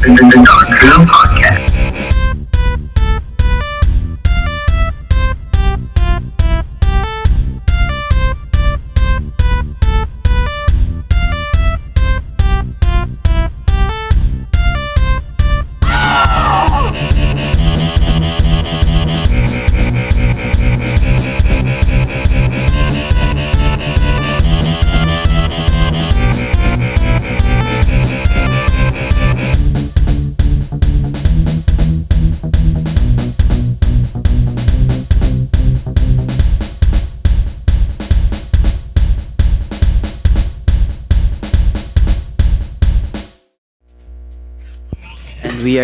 the, the, the Dark Room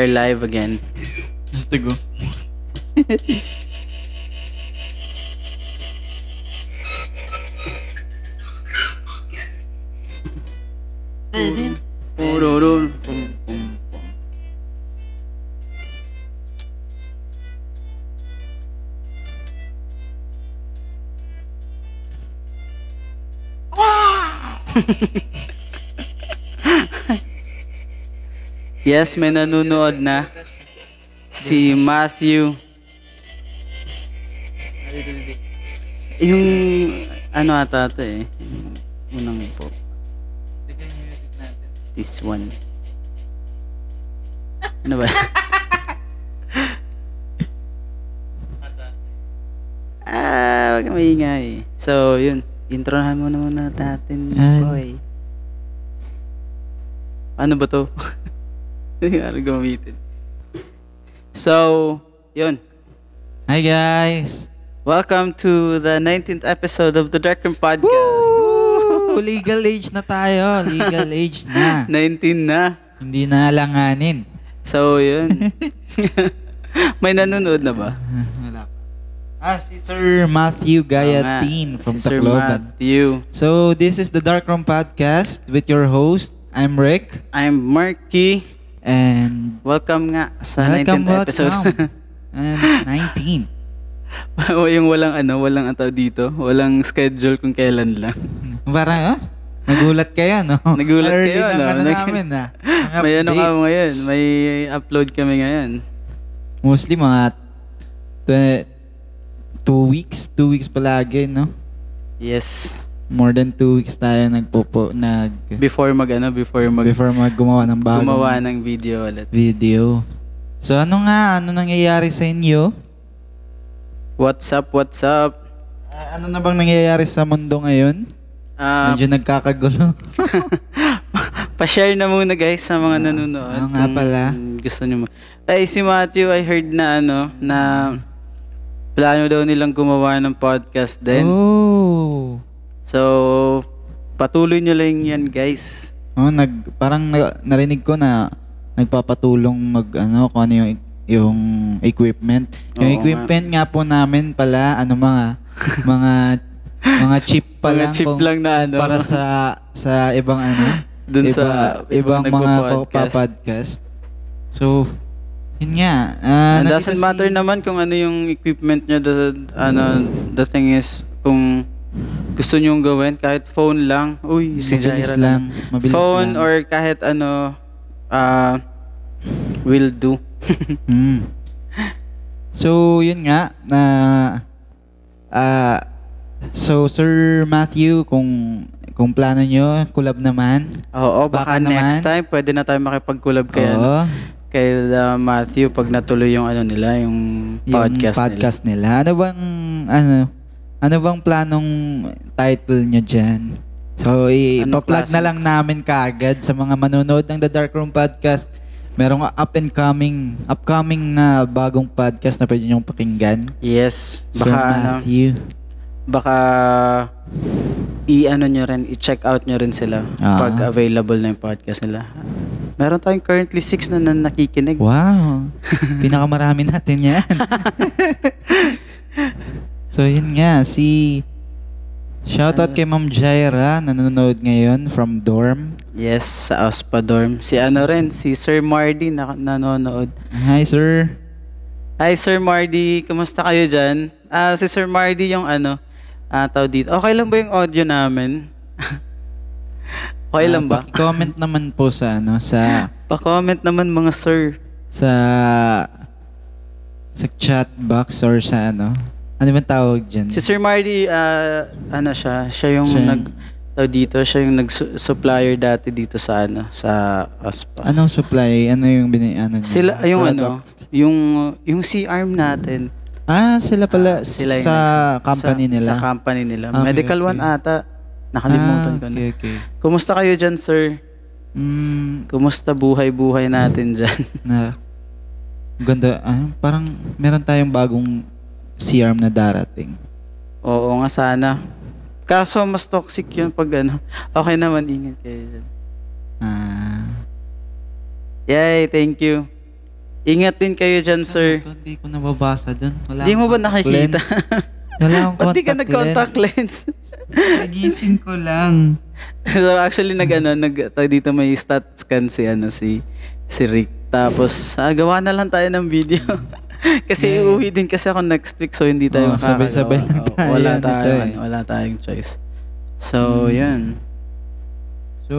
are live again. Just to go. Yes, may nanonood na. Si Matthew. Yung ano ata ito eh. Unang po. This one. Ano ba? ah, wag kang maingay. So, yun. Introhan muna muna natin, boy. Ano ba to? Ano gamitin? So, yun. Hi guys! Welcome to the 19th episode of the Dark Room Podcast. Woo! Legal age na tayo. Legal age na. 19 na. Hindi na alanganin. So, yun. May nanonood na ba? Wala. Ah, si Sir Matthew Gayatin nga, from si Sir Tacloban. Matthew. So, this is the Dark Room Podcast with your host. I'm Rick. I'm Marky. And Welcome nga sa welcome, 19th episode. welcome. and 19. yung walang ano, walang ataw dito. Walang schedule kung kailan lang. Parang, ah, nagulat kayo, no? Nagulat Early kayo, ng no? ano Nag- namin, ah. Ang may ano ka ngayon. May upload kami ngayon. Mostly mga tw- two weeks, two weeks palagi, no? Yes. More than two weeks tayo nagpopo, nag, Before mag ano, before mag before mag gumawa ng bagong gumawa ng video ulit. video. So ano nga, ano nangyayari sa inyo? What's up, what's up? Ah, ano na bang nangyayari sa mundo ngayon? Ah, Medyo nagkakagulo. pa-share na muna guys sa mga nanonood. oo nga pala. Gusto niyo mo. Ay, si Matthew, I heard na ano, na plano daw nilang gumawa ng podcast din. Oh. So, patuloy nyo lang yan guys. Oh, nag parang na- narinig ko na nagpapatulong mag ano kung ano yung yung equipment. Yung Oo equipment nga. po namin pala ano mga mga mga chip pa Mga lang chip kung- lang na ano. para sa sa ibang ano Dun iba, sa ibang, ibang mga podcast. So yun nga. It nandito doesn't si- matter naman kung ano yung equipment nyo. The, ano, the thing is, kung gusto nyo gawin, kahit phone lang. Uy, si Jaira lang. Mabilis phone lang. or kahit ano, ah, will do. Mm. So, yun nga na ah so Sir Matthew kung kung plano nyo collab naman. Oo, baka, Baka next naman. time pwede na tayo makipag-collab kay, ano, Oo, kay uh, Matthew pag natuloy yung ano nila, yung podcast, yung podcast nila. Ano bang ano ano bang planong title nyo diyan? So, Ano ipa-plug na lang namin kaagad sa mga manonood ng The Dark Room Podcast. Merong up and coming, upcoming na bagong podcast na pwede nyo pakinggan. Yes. Baka ano, Matthew. baka i-ano nyo rin, i-check out nyo rin sila Ah. pag available na yung podcast nila. Meron tayong currently six na, na nakikinig. Wow. Pinakamarami natin yan. so, yun nga. Si... Shoutout kay Ma'am Jaira, nanonood ngayon from dorm. Yes, sa Ospa Dorm. Si ano rin, si Sir Mardy na nanonood. Hi, sir. Hi Sir Mardy, kumusta kayo dyan? Ah, si Sir Mardy yung ano, ah, tao dito. Okay lang ba yung audio namin? okay lang ba? comment naman po sa ano sa Pa-comment naman mga sir. sa sa chat box or sa ano. Ano ba tawag dyan? Si Sir Marty, ah, ano siya, siya yung Siya nag tawag dito, siya yung nag-supplier dati dito sa ano, sa OSPA. Anong supply? Ano yung bini ano niya? Sila yung ano, Product? yung yung C-arm natin. Ah, sila pala Sila yung sa company sa- nila. Sa company nila. Okay, Medical okay. one ata. Nakalimutan ah, ko na. okay, okay. Kumusta kayo dyan, sir? Mm, Kumusta buhay-buhay natin dyan? na ganda ano, parang meron tayong bagong C-arm na darating. Oo nga sana. Kaso mas toxic yun pag ano. Okay naman, ingat kayo dyan. Ah, Yay, thank you. Ingat din kayo dyan, sir. Ito, hindi ko nababasa dun. Wala Di mo ba contact nakikita? Wala akong Ba't di ka contact nag-contact lens? Nagising ko lang. so actually nag ano, nag dito may stat scan si ano si si Rick. Tapos ah, gawa na lang tayo ng video. kasi Yeah. uuwi din kasi ako next week so hindi tayo makakagawa. sabay-sabay lang tayo wala tayong eh. ano, wala tayong choice. So, Hmm. yun. So,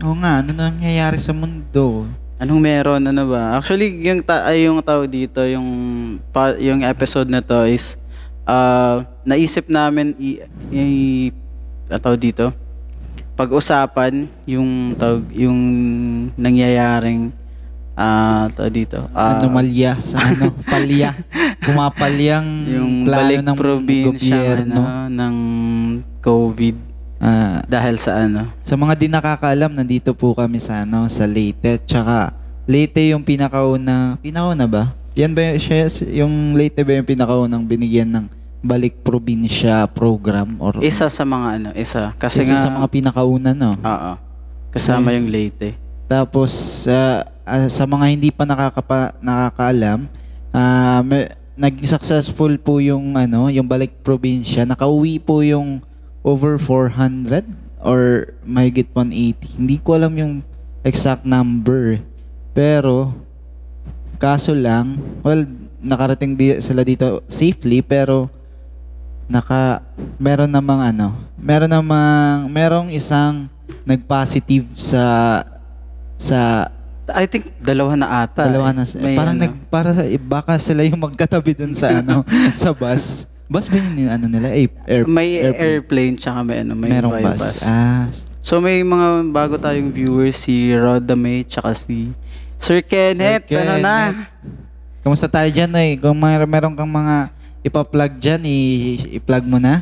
oo nga, ano nangyayari sa mundo? Anong meron ano ba? Actually, yung ta- ay, yung tao dito, yung pa- yung episode na to is ah naisip namin i, i tawag dito pag-usapan yung tawag yung nangyayaring ah tawag dito ah, Anomalya sa ano, palya. Pumapalyang yung plano balik ng probinsya gobyerno. ano, ng COVID Ah, dahil sa ano sa mga di nakakaalam, nandito po kami sa ano, sa Leyte. Tsaka Leyte yung pinakauna, pinakauna ba? Yan ba yung, siya, yung Leyte ba yung pinakaunang binigyan ng balik probinsya program or isa sa mga ano isa kasi isa nga sa mga pinakauna no. oo kasama yung Leyte Tapos sa ah, sa mga hindi pa nakakapa, nakakaalam, ah may- naging successful po yung ano, yung balik probinsya. Nakauwi po yung over 400 or mahigit 180. Hindi ko alam yung exact number. Pero kaso lang, well, nakarating di, sila dito safely pero naka meron namang ano, meron namang merong isang nag-positive sa sa I think dalawa na ata dalawa eh. na May parang ano. nag para sa eh, baka sila yung magkatabi dun sa ano sa bus. Bus ba yung ni- ano nila? Eh, air, may airplane. airplane tsaka may ano may Merong Vibe bus. Ah, So may mga bago tayong viewers si Roda May tsaka si Sir Kenneth, ano na? Kamusta tayo dyan eh? Kung may, meron kang mga ipa-plug dyan, i- i-plug mo na.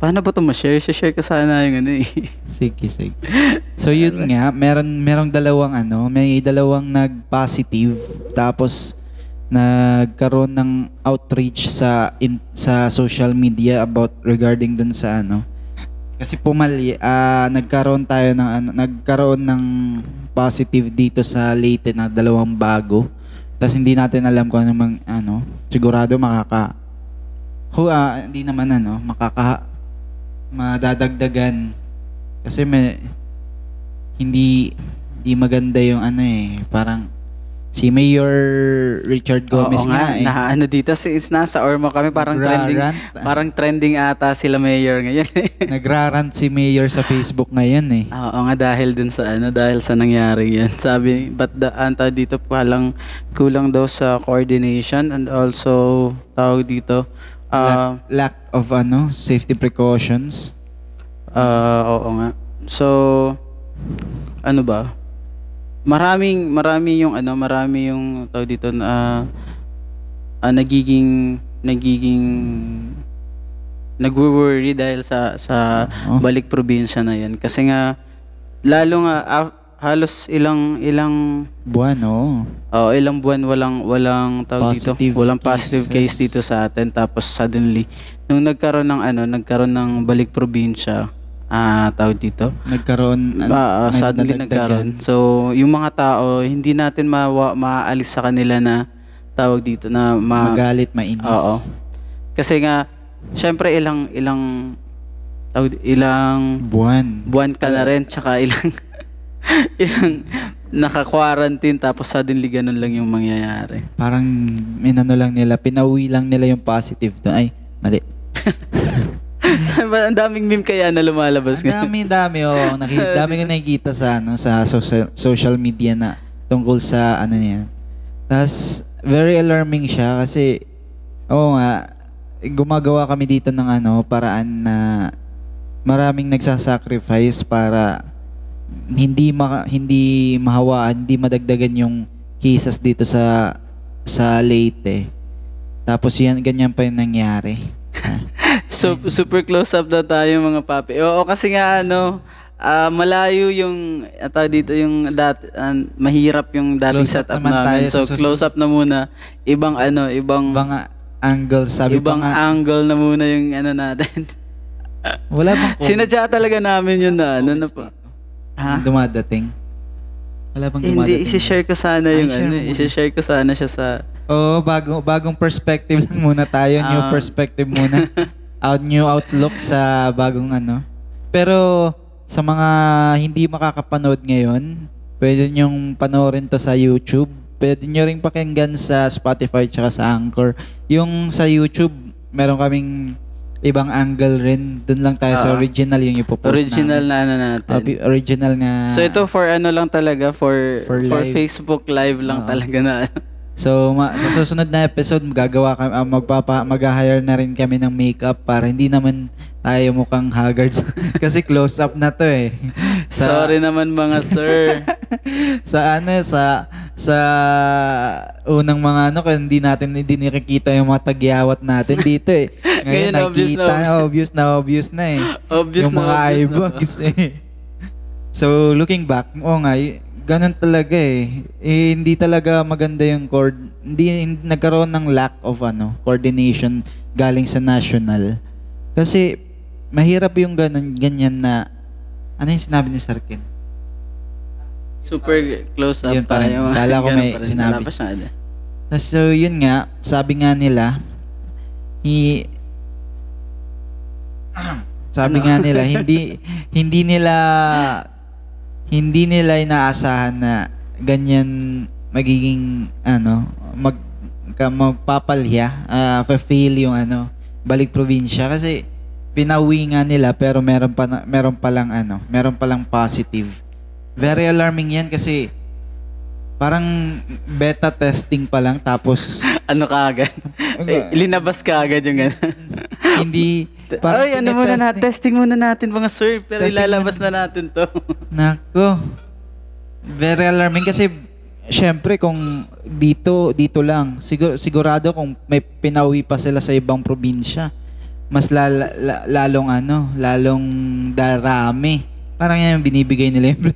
Paano ba ito ma-share? Share ko sana yung ano eh. Sige, sige. So yun nga, meron merong dalawang ano, may dalawang nag-positive tapos nagkaroon ng outreach sa in, sa social media about regarding dun sa ano. Kasi pumali ah nagkaroon tayo ng ano, nagkaroon ng positive dito sa Leyte na dalawang bago. Tapos hindi natin alam kung ano mang ano, sigurado makaka Hu, ah, hindi naman ano, makaka madadagdagan kasi may hindi hindi maganda yung ano eh parang si Mayor Richard Gomez Oo nga, eh Na, ano dito, si is nasa Ormo kami, parang trending, Nagrarant. parang trending ata sila mayor ngayon. nagrarant si Mayor sa Facebook ngayon eh Oo nga dahil dun sa ano dahil sa nangyari yan. Sabi but the anta dito palang kulang daw sa coordination and also tawag dito ah lack, lack of ano safety precautions ah, oo nga. So ano ba? Maraming marami yung ano, marami yung tawag dito na ah, nagiging nagiging nagwo-worry dahil sa sa Oh. balik probinsya na yan kasi nga lalo nga ah, halos ilang ilang buwan oh oh, ilang buwan walang walang tawag dito. Positive walang positive case cases. dito sa atin. Tapos suddenly nung nagkaroon ng ano nagkaroon ng balik probinsya ah tawag dito. Nagkaroon ah, nag- suddenly nagkaroon. So, yung mga tao, hindi natin mawa, maaalis sa kanila na tawag dito na ma... magalit mainis. Oo. Kasi nga, syempre ilang, ilang, tawag, ilang buwan. buwan ka na rin, tsaka ilang, ilang naka-quarantine, tapos suddenly ganun lang yung mangyayari. parang minano lang nila pinauwi lang nila yung positive doon ay mali Saan ba? Ang daming meme kaya na lumalabas Ang ngayon. dami, dami, oh. Nakita, dami ko nakikita sa, ano, sa social, social media na tungkol sa, ano niyan. Tapos, very alarming siya kasi, oo nga, gumagawa kami dito ng ano, paraan na maraming nagsasacrifice para hindi maka, hindi mahawaan, hindi madagdagan yung cases dito sa sa Leyte. Tapos yan ganyan pa yung nangyari. Ah. So, super close up na tayo mga papi. Oo, kasi nga ano, ah, malayo yung ata dito yung dati ah, mahirap yung dating Close up setup tayo namin. So susunod. close up na muna. Ibang ano, ibang Ibang angle sabi ibang pa nga, angle na muna yung ano natin. wala bang Sinadya talaga namin yun na ano na pa. Ha? dumadating? Wala bang dumadating? Hindi, isi-share ko sana Ay, yung share ano, isi-share ko sana siya sa Oo, bago, bagong perspective lang muna tayo. New Ah. perspective muna. Out, new outlook sa bagong ano. Pero sa mga hindi makakapanood ngayon, pwede nyong panoorin to sa YouTube. Pwede nyo rin pakinggan sa Spotify tsaka sa Anchor. Yung sa YouTube, meron kaming ibang angle rin. Doon lang tayo sa Ah. original yung ipopost original namin. na ano natin. Opi- original nga. So ito for ano lang talaga for For for, live. Facebook live lang Oo. talaga na. So, ma- sa susunod na episode, magagawa kami, ah, magpapa, mag-hire na rin kami ng makeup para hindi naman tayo mukhang haggard. Kasi close up na to eh. Sa, Sorry naman mga sir. Sa ano, sa, sa unang mga ano, kung hindi natin hindi nakikita yung mga tagyawat natin dito eh. Ngayon, Ngayon, obvious nakita, na obvious na obvious na eh. Obvious yung na mga obvious na eyebags eh. So, looking back, oo nga, y- ganun talaga eh. eh. Hindi talaga maganda yung cord, hindi, hindi nagkaroon ng lack of ano, coordination galing sa national. Kasi, mahirap yung ganun, ganyan na, ano yung sinabi ni Sir Ken? Super close up Yun pa rin. Kala ko may sinabi. Tas, So, yun nga, sabi nga nila, hi, sabi Ano? nga nila, hindi, hindi nila, hindi nila inaasahan na ganyan magiging, ano, mag, magpapalya, uh, fail yung, ano, balik probinsya. Kasi, pinauwi nga nila, pero meron pa, meron pa lang, ano, meron pa lang positive. Very alarming yan kasi, parang beta testing pa lang tapos Ano ka agad? eh, linabas ka agad yung gano'n. hindi Ay, ano muna na, testing muna natin mga sir, pero Testing ilalabas na natin to. Nako. Very alarming kasi syempre kung dito dito lang siguro sigurado kung may pinauwi pa sila sa ibang probinsya mas lala- la- lalong ano lalong darami parang yan yung binibigay nila yung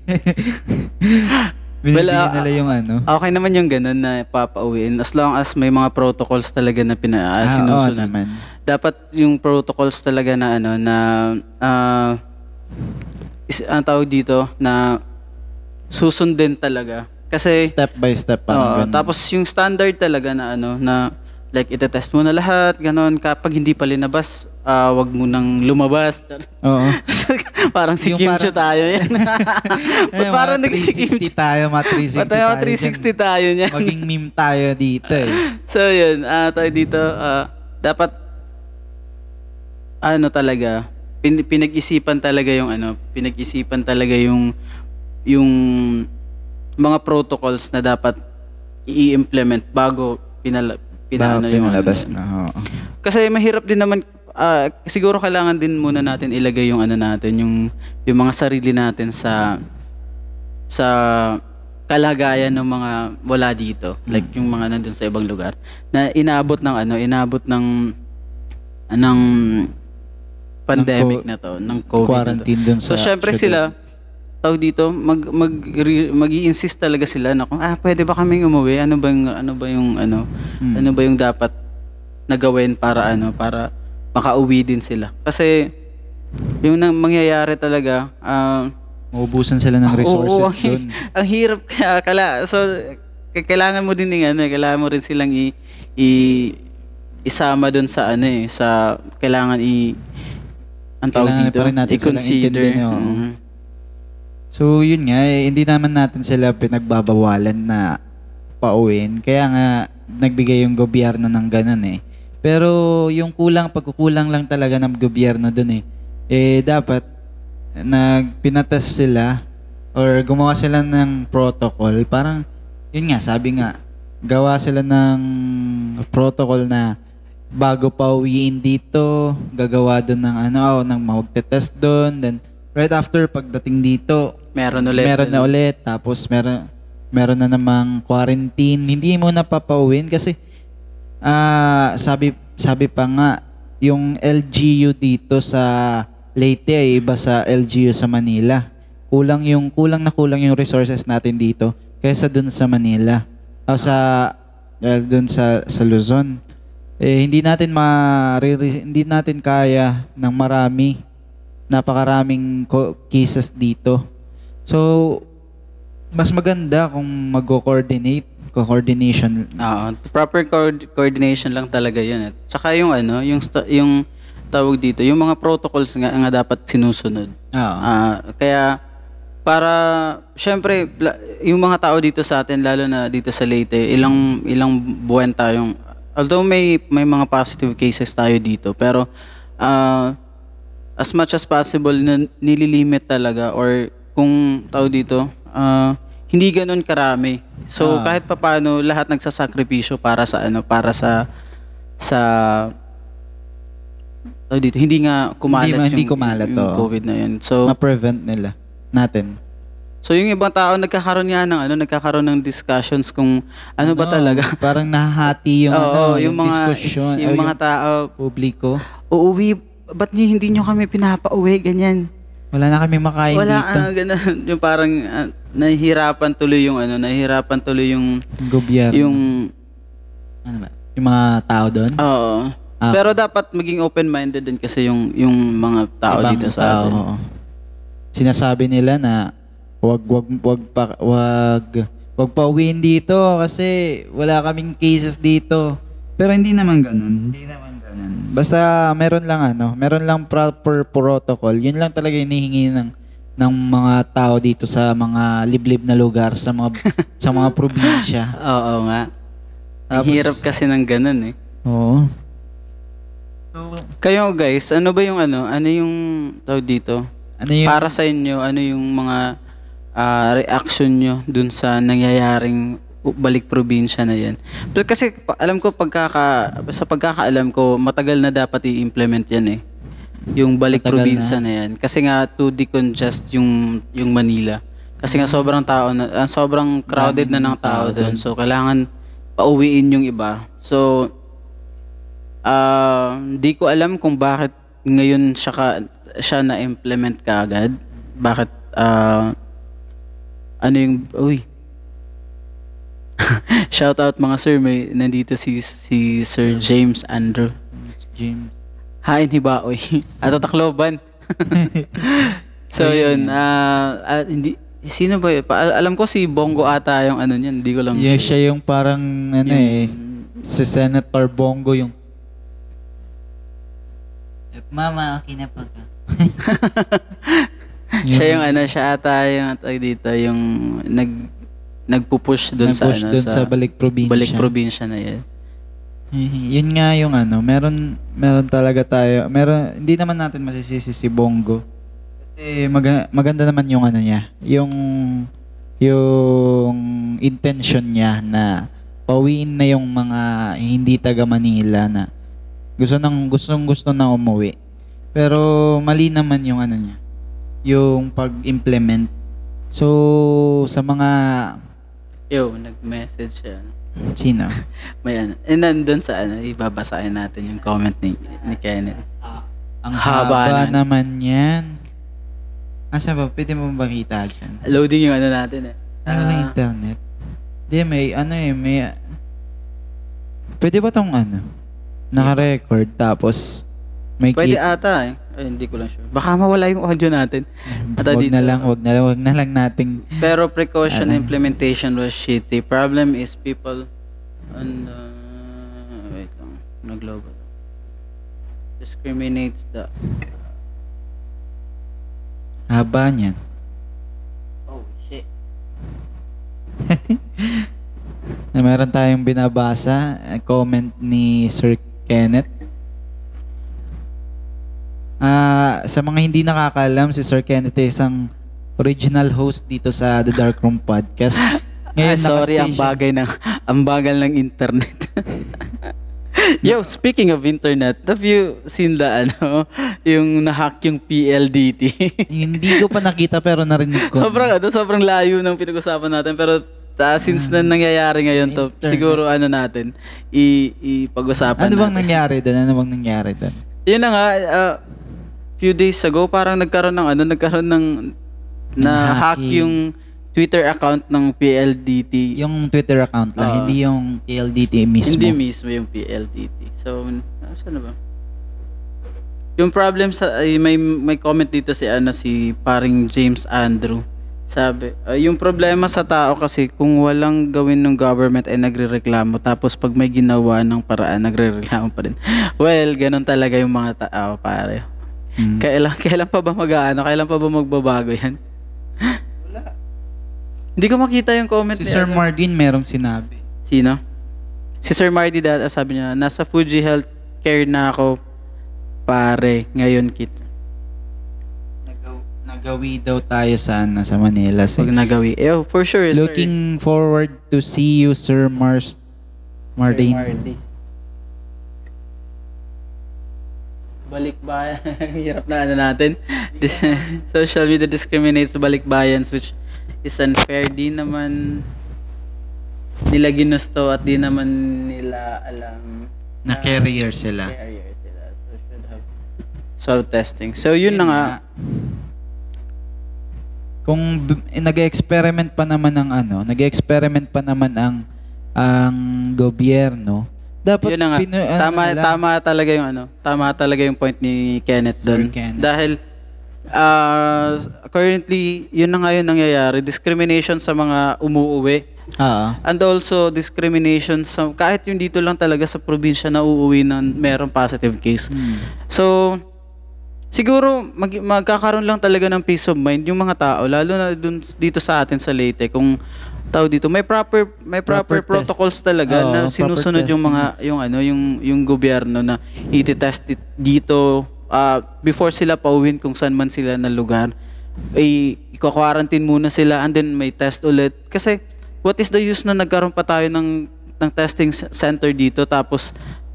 binibigay Well, nila yung ano Okay naman yung ganun na papauwiin as long as may mga protocols talaga na pina ah, Ah, oo sinusunod. naman Dapat yung protocols talaga na ano na ah is, ang tawag dito na susundin talaga. Kasi step by step Oo, parang ganun. tapos yung standard talaga na ano na like itetest mo na lahat, ganon. Kapag hindi pa linabas, ah, wag mo nang lumabas. oo parang si Kim parang- tayo yan. Eh, parang mga naging si Kim 360 tayo mga 360 Ba't tayo tayo 360 tayo niyan? maging meme tayo dito eh so yun, ah tayo dito, ah, dapat ano talaga, pin- pinag-isipan talaga yung ano, pinag-isipan talaga yung yung mga protocols na dapat i-implement bago pinala, Bago pinano yung ano. pinalabas na oo. Kasi mahirap din naman ah, siguro kailangan din muna natin ilagay yung ano natin, yung yung mga sarili natin sa sa kalagayan ng mga wala dito, like yung mga nandun sa ibang lugar na inaabot ng ano, inaabot ng ng pandemic co- na to, ng COVID quarantine na dun to. So sa syempre sila tawag dito, mag mag mag-i-insist talaga sila na kung ah pwede ba kaming umuwi? Ano ba yung ano ba yung ano? Hmm. Ano ba yung dapat na gawin para ano para makauwi din sila. Kasi yung nang mangyayari talaga ah Maubusan sila ng resources oo, ang, doon. ang hirap kaya kala so kailangan mo din ng ano, eh, kailangan mo rin silang i, i isama doon sa ano eh, sa kailangan i ang tawag Kailangan dito, pa rin natin silang i-consider. oo. Mhm. So yun nga, eh, hindi naman natin sila pinagbabawalan na pauwiin. Kaya nga nagbigay yung gobyerno ng ganun eh. Pero yung kulang, pagkukulang lang talaga ng gobyerno dun eh. Eh, dapat, nagpinatest sila or gumawa sila ng protocol. Parang, yun nga, sabi nga, gawa sila ng protocol na bago pa uwiin dito, gagawa doon ng ano, oh, ng magte-test doon. Then, right after, pagdating dito, Meron ulit. meron na ulit. Tapos, meron, meron na namang quarantine. Hindi mo na papauwin kasi, ah sabi, sabi pa nga, yung LGU dito sa Leyte ay iba sa LGU sa Manila. Kulang yung kulang na kulang yung resources natin dito kaysa dun sa Manila. O sa well, dun sa sa Luzon. Eh hindi natin ma hindi natin kaya ng marami napakaraming cases dito. So mas maganda kung mag-coordinate, co-coordination. Oo, proper coord- coordination lang talaga 'yun. Eh. Tsaka yung ano, yung sta- yung tawag dito, yung mga protocols nga, nga dapat sinusunod. Oo. Ah, kaya para syempre yung mga tao dito sa atin lalo na dito sa Leyte, ilang ilang buwan tayong although may may mga positive cases tayo dito, pero ah, as much as possible nililimit talaga or kung tao dito ah, hindi ganoon karami. So Ah. kahit papaano lahat nagsasakripisyo para sa ano, para sa sa tawag dito, hindi nga kumalat Hindi ma- hindi yung, kumalat, yung oo. COVID na yun. So, ma-prevent nila natin. so yung ibang tao nagkakaroon nga ng ano, nagkakaroon ng discussions kung ano, ba talaga. Parang nahahati yung Oo, ano, yung, mga diskusyon, yung o mga tao, publiko. uuwi, ba't niyo, hindi nyo kami pinapauwi, ganyan. Wala na kami makain Wala, dito. ah, ganun. Yung parang ah, nahihirapan tuloy yung ano, nahihirapan tuloy yung, Yung gobyerno. yung, ano ba? Yung mga tao doon. oo. Ah. Pero dapat maging open-minded din kasi yung yung mga tao Ibang dito sa tao, atin. oo. Sinasabi nila na wag wag wag pa wag wag pa uwiin dito kasi wala kaming cases dito. Pero hindi naman ganun. Hindi naman ganun. Basta meron lang ano, meron lang proper protocol. Yun lang talaga hinihingi ng ng mga tao dito sa mga liblib na lugar sa mga sa mga probinsya. Oo nga. Tapos- hirap kasi ng ganun eh. Oo. So, Kayo guys, ano ba yung ano? Ano yung tawag dito? ano yung Para sa inyo, ano yung mga ah, reaction nyo dun sa nangyayaring balik probinsya na yan? Pero kasi pa- alam ko pagkaka sa pagkakaalam ko, matagal na dapat i-implement yan eh. Yung balik Matagal probinsya na. yan. Kasi nga to decongest yung yung Manila. Kasi nga sobrang tao na ah, sobrang crowded na ng tao doon. So kailangan pauwiin yung iba. So Ah, di ko alam kung bakit ngayon siya ka, siya na implement kaagad. Bakit ah ano yung uy. Shout out mga sir, may nandito si si Sir James Andrew. James? Hain hibaoy. Ato Tacloban. so yun, ah ah, hindi sino ba yun? Pa- alam ko si Bongo ata yung ano niyan, hindi ko lang Yeah, sure. siya yung parang ano eh, si Senator Bongo yung Mama, okay na pag siya yung ano, siya ata yung tawag dito, yung nag nagpupush doon sa ano dun sa, balik probinsya. balik probinsya na yan. Yun nga yung ano, meron meron talaga tayo. Meron hindi naman natin masisisi si Bongo. Kasi maga- maganda naman yung ano niya, yung yung intention niya na pawiin na yung mga hindi taga Manila na gusto nang gustong gusto na umuwi. Pero mali naman yung ano niya, yung pag-implement. So sa mga Yo, nag-message siya. Sino? May ano. And nandun sa ano, ibabasahin natin yung comment ni, ni Kenneth. Ang Haba haba, nun. naman yan. Asa ba? Pwede mo ba kita dyan? Loading yung ano natin eh. Ay, walang Ah, internet. Hindi, may ano eh, may... Pwede ba tong ano? Naka-record tapos may pwede kit- ata eh. Ay, hindi ko lang sure. Baka mawala yung audio natin. Ata Wag dito. na lang, wag na lang, wag na lang nating... Pero precaution Ano? implementation was shitty. Problem is people on the... Wait lang. Nag-global. Discriminates the... Haba niyan. Oh, shit. Na meron tayong binabasa, comment ni Sir Kenneth. Ah, sa mga hindi nakakaalam, si Sir Kenneth ay isang original host dito sa The Dark Room Podcast. Ah, sorry, ang bagay ng ang bagal ng internet. Yo, speaking of internet, have you seen the ano, yung nahack yung PLDT? Hindi ko pa nakita pero narinig ko. sobrang ano, sobrang layo ng pinag-usapan natin pero ah, since na nangyayari ngayon to, Internet. siguro ano natin i ipag-usapan Ano bang natin. nangyari doon? Ano bang nangyari doon? Yun na nga, uh, few days ago, parang nagkaroon ng ano, nagkaroon ng na hack yung Twitter account ng PLDT. Yung Twitter account lang, Oo. hindi yung PLDT mismo. Hindi mismo yung PLDT. So, saan na ba? Yung problem sa ay, may may comment dito si ano si paring James Andrew. Sabi, ah, yung problema sa tao kasi kung walang gawin ng government ay nagrereklamo tapos pag may ginawa ng paraan nagrereklamo pa rin. Well, ganun talaga yung mga tao, pare. Mm. Kailan kailan pa ba mag-aano? Kailan pa ba magbabago 'yan? Hindi ko makita yung comment Si ni Sir. Mardin merong sinabi. Sino? Si Sir Marty data sabi niya, nasa Fuji Healthcare na ako pare ngayon kit. Nagaw- nagawi daw tayo sa, ano, sa Manila. Pag So, nagawi. Eh, oh, for sure, sir. looking forward to see you, Sir Mars Mardin. Sir Marty. Balikbayan. Hirap na ano natin. Dis- social media discriminates balikbayans which is unfair. Di naman nila ginusto at di naman nila alam Na carrier sila. carrier sila. So should have self-testing. So yun na nga. Kung b- eh, nag-experiment pa naman ang ano, nag-experiment pa naman ang ang gobyerno, dapat Yun na nga. pinu- ano tama nila, tama talaga yung ano. Tama talaga yung point ni Kenneth doon. Kenneth. Dahil uh, currently yun na nga yung nangyayari, discrimination sa mga umuuwi. Oo. And also discrimination sa kahit yung dito lang talaga sa probinsya na uuwi na merong positive case. Hmm. So siguro mag, magkakaroon lang talaga ng peace of mind yung mga tao lalo na dun dito sa atin sa Leyte kung tao dito may proper may proper, Proper test. protocols talaga Oo, na sinusunod yung mga yung ano yung yung gobyerno na i-test it dito ah, before sila pauwin kung saan man sila na lugar ay i-quarantine muna sila and then may test ulit kasi what is the use na nagkaroon pa tayo ng ng testing center dito tapos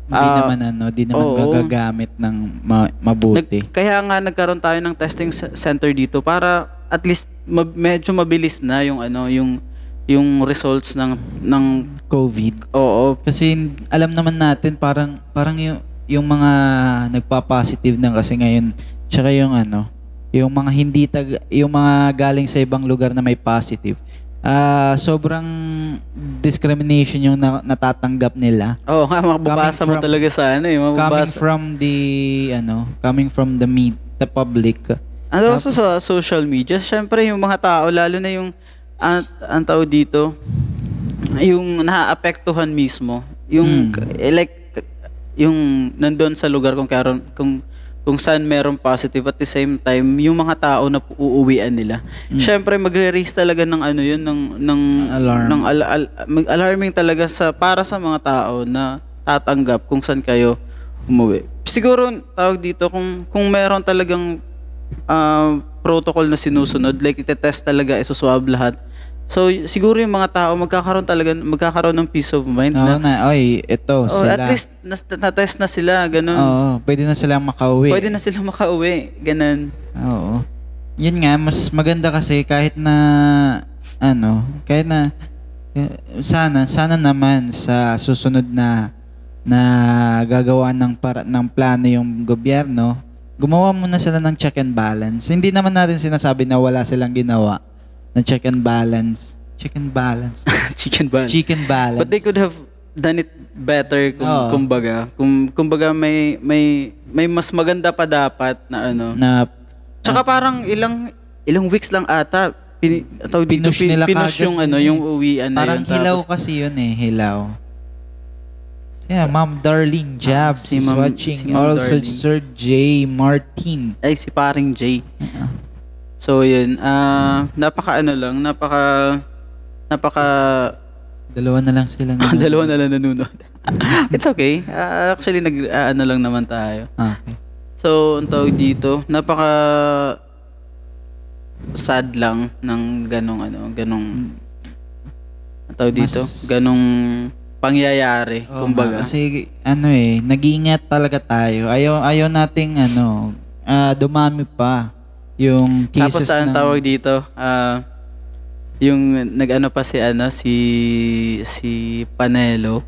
Hindi ah, naman ano, di naman oo. gagagamit ng ma- mabuti. Nag, kaya nga nagkaroon tayo ng testing center dito para at least mab- medyo mabilis na yung ano yung yung results ng ng COVID. oo Kasi alam naman natin parang parang yung yung mga nagpa-positive na kasi ngayon tsaka yung ano, yung mga hindi tag yung mga galing sa ibang lugar na may positive. Ah, sobrang discrimination yung na- natatanggap nila. Oo nga mababasa mo talaga sa ano eh Coming mababasa. from the ano, coming from the meet, the public. And also sa social media, syempre yung mga tao lalo na yung ang, ang tao dito yung naaapektuhan mismo yung eh, like yung nandun sa lugar kung karon kung kung saan merong positive at the same time yung mga tao na uuwian nila. Syempre magre-raise talaga ng ano yun ng ng Alarm. ng al- al- alarming talaga sa para sa mga tao na tatanggap kung saan kayo umuwi. Siguro tawag dito kung kung meron talagang ah, protocol na sinusunod like itetest talaga isuswab lahat. So siguro yung mga tao magkakaroon talaga magkakaroon ng peace of mind Oo na na, oy, ito oh, sila. at least nas- na-test na sila ganun. Oo, pwede na silang makauwi. Pwede na sila makauwi, ganun. Oo. Yun nga, mas maganda kasi kahit na ano, kahit na eh, sana sana naman sa susunod na na gagawa ng para ng plano yung gobyerno, gumawa muna sila ng check and balance. Hindi naman natin sinasabi na wala silang ginawa ng check and balance. Check and balance. Chicken bun. Chicken balance. But they could have done it better kung Oo. kumbaga. Kung kumbaga may may may mas maganda pa dapat na ano. na Tsaka parang ilang ilang weeks lang ata pin, tawag dito, Pinush pin- nila pinush kagad yung yun ano, eh. yung uwian na Parang yun. hilaw Tapos, kasi yun eh, hilaw. Yeah, Ma'am Darling Jabs Ah, si is Ma'am- watching. si Ma'am also, Darling. Sir J. Martin. ay si paring Jay. Uh, So yun, ah napaka ano lang, napaka napaka Dalawa na lang sila. Nanonood. dalawa na lang nanonood. It's okay. Ah, actually, nag, ah, ano lang naman tayo. Okay. So, ang tawag dito, napaka sad lang ng ganong ano, ganong ang tawag dito, Mas- ganong pangyayari, Oo kumbaga. nga, kasi ano eh, nag-iingat talaga tayo. Ayaw, ayaw nating ano, ah, dumami pa yung Tapos cases ang ng... tawag dito, ah yung nag-ano pa si ano si si Panelo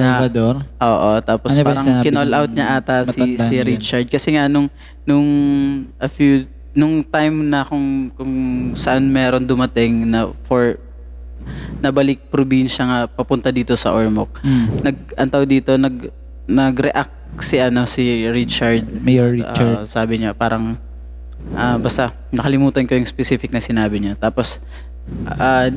na Salvador. Oo, tapos Ano parang kinall out niya ata si si? Richard kasi nga nung nung a few nung time na kung kung saan meron dumating na for nabalik probinsya nga papunta dito sa Ormoc. Mm. Nag ang tawag dito nag nag-react si ano si Richard. Mayor Richard. Ah, sabi niya parang ah, basta nakalimutan ko yung specific na sinabi niya. Tapos ah,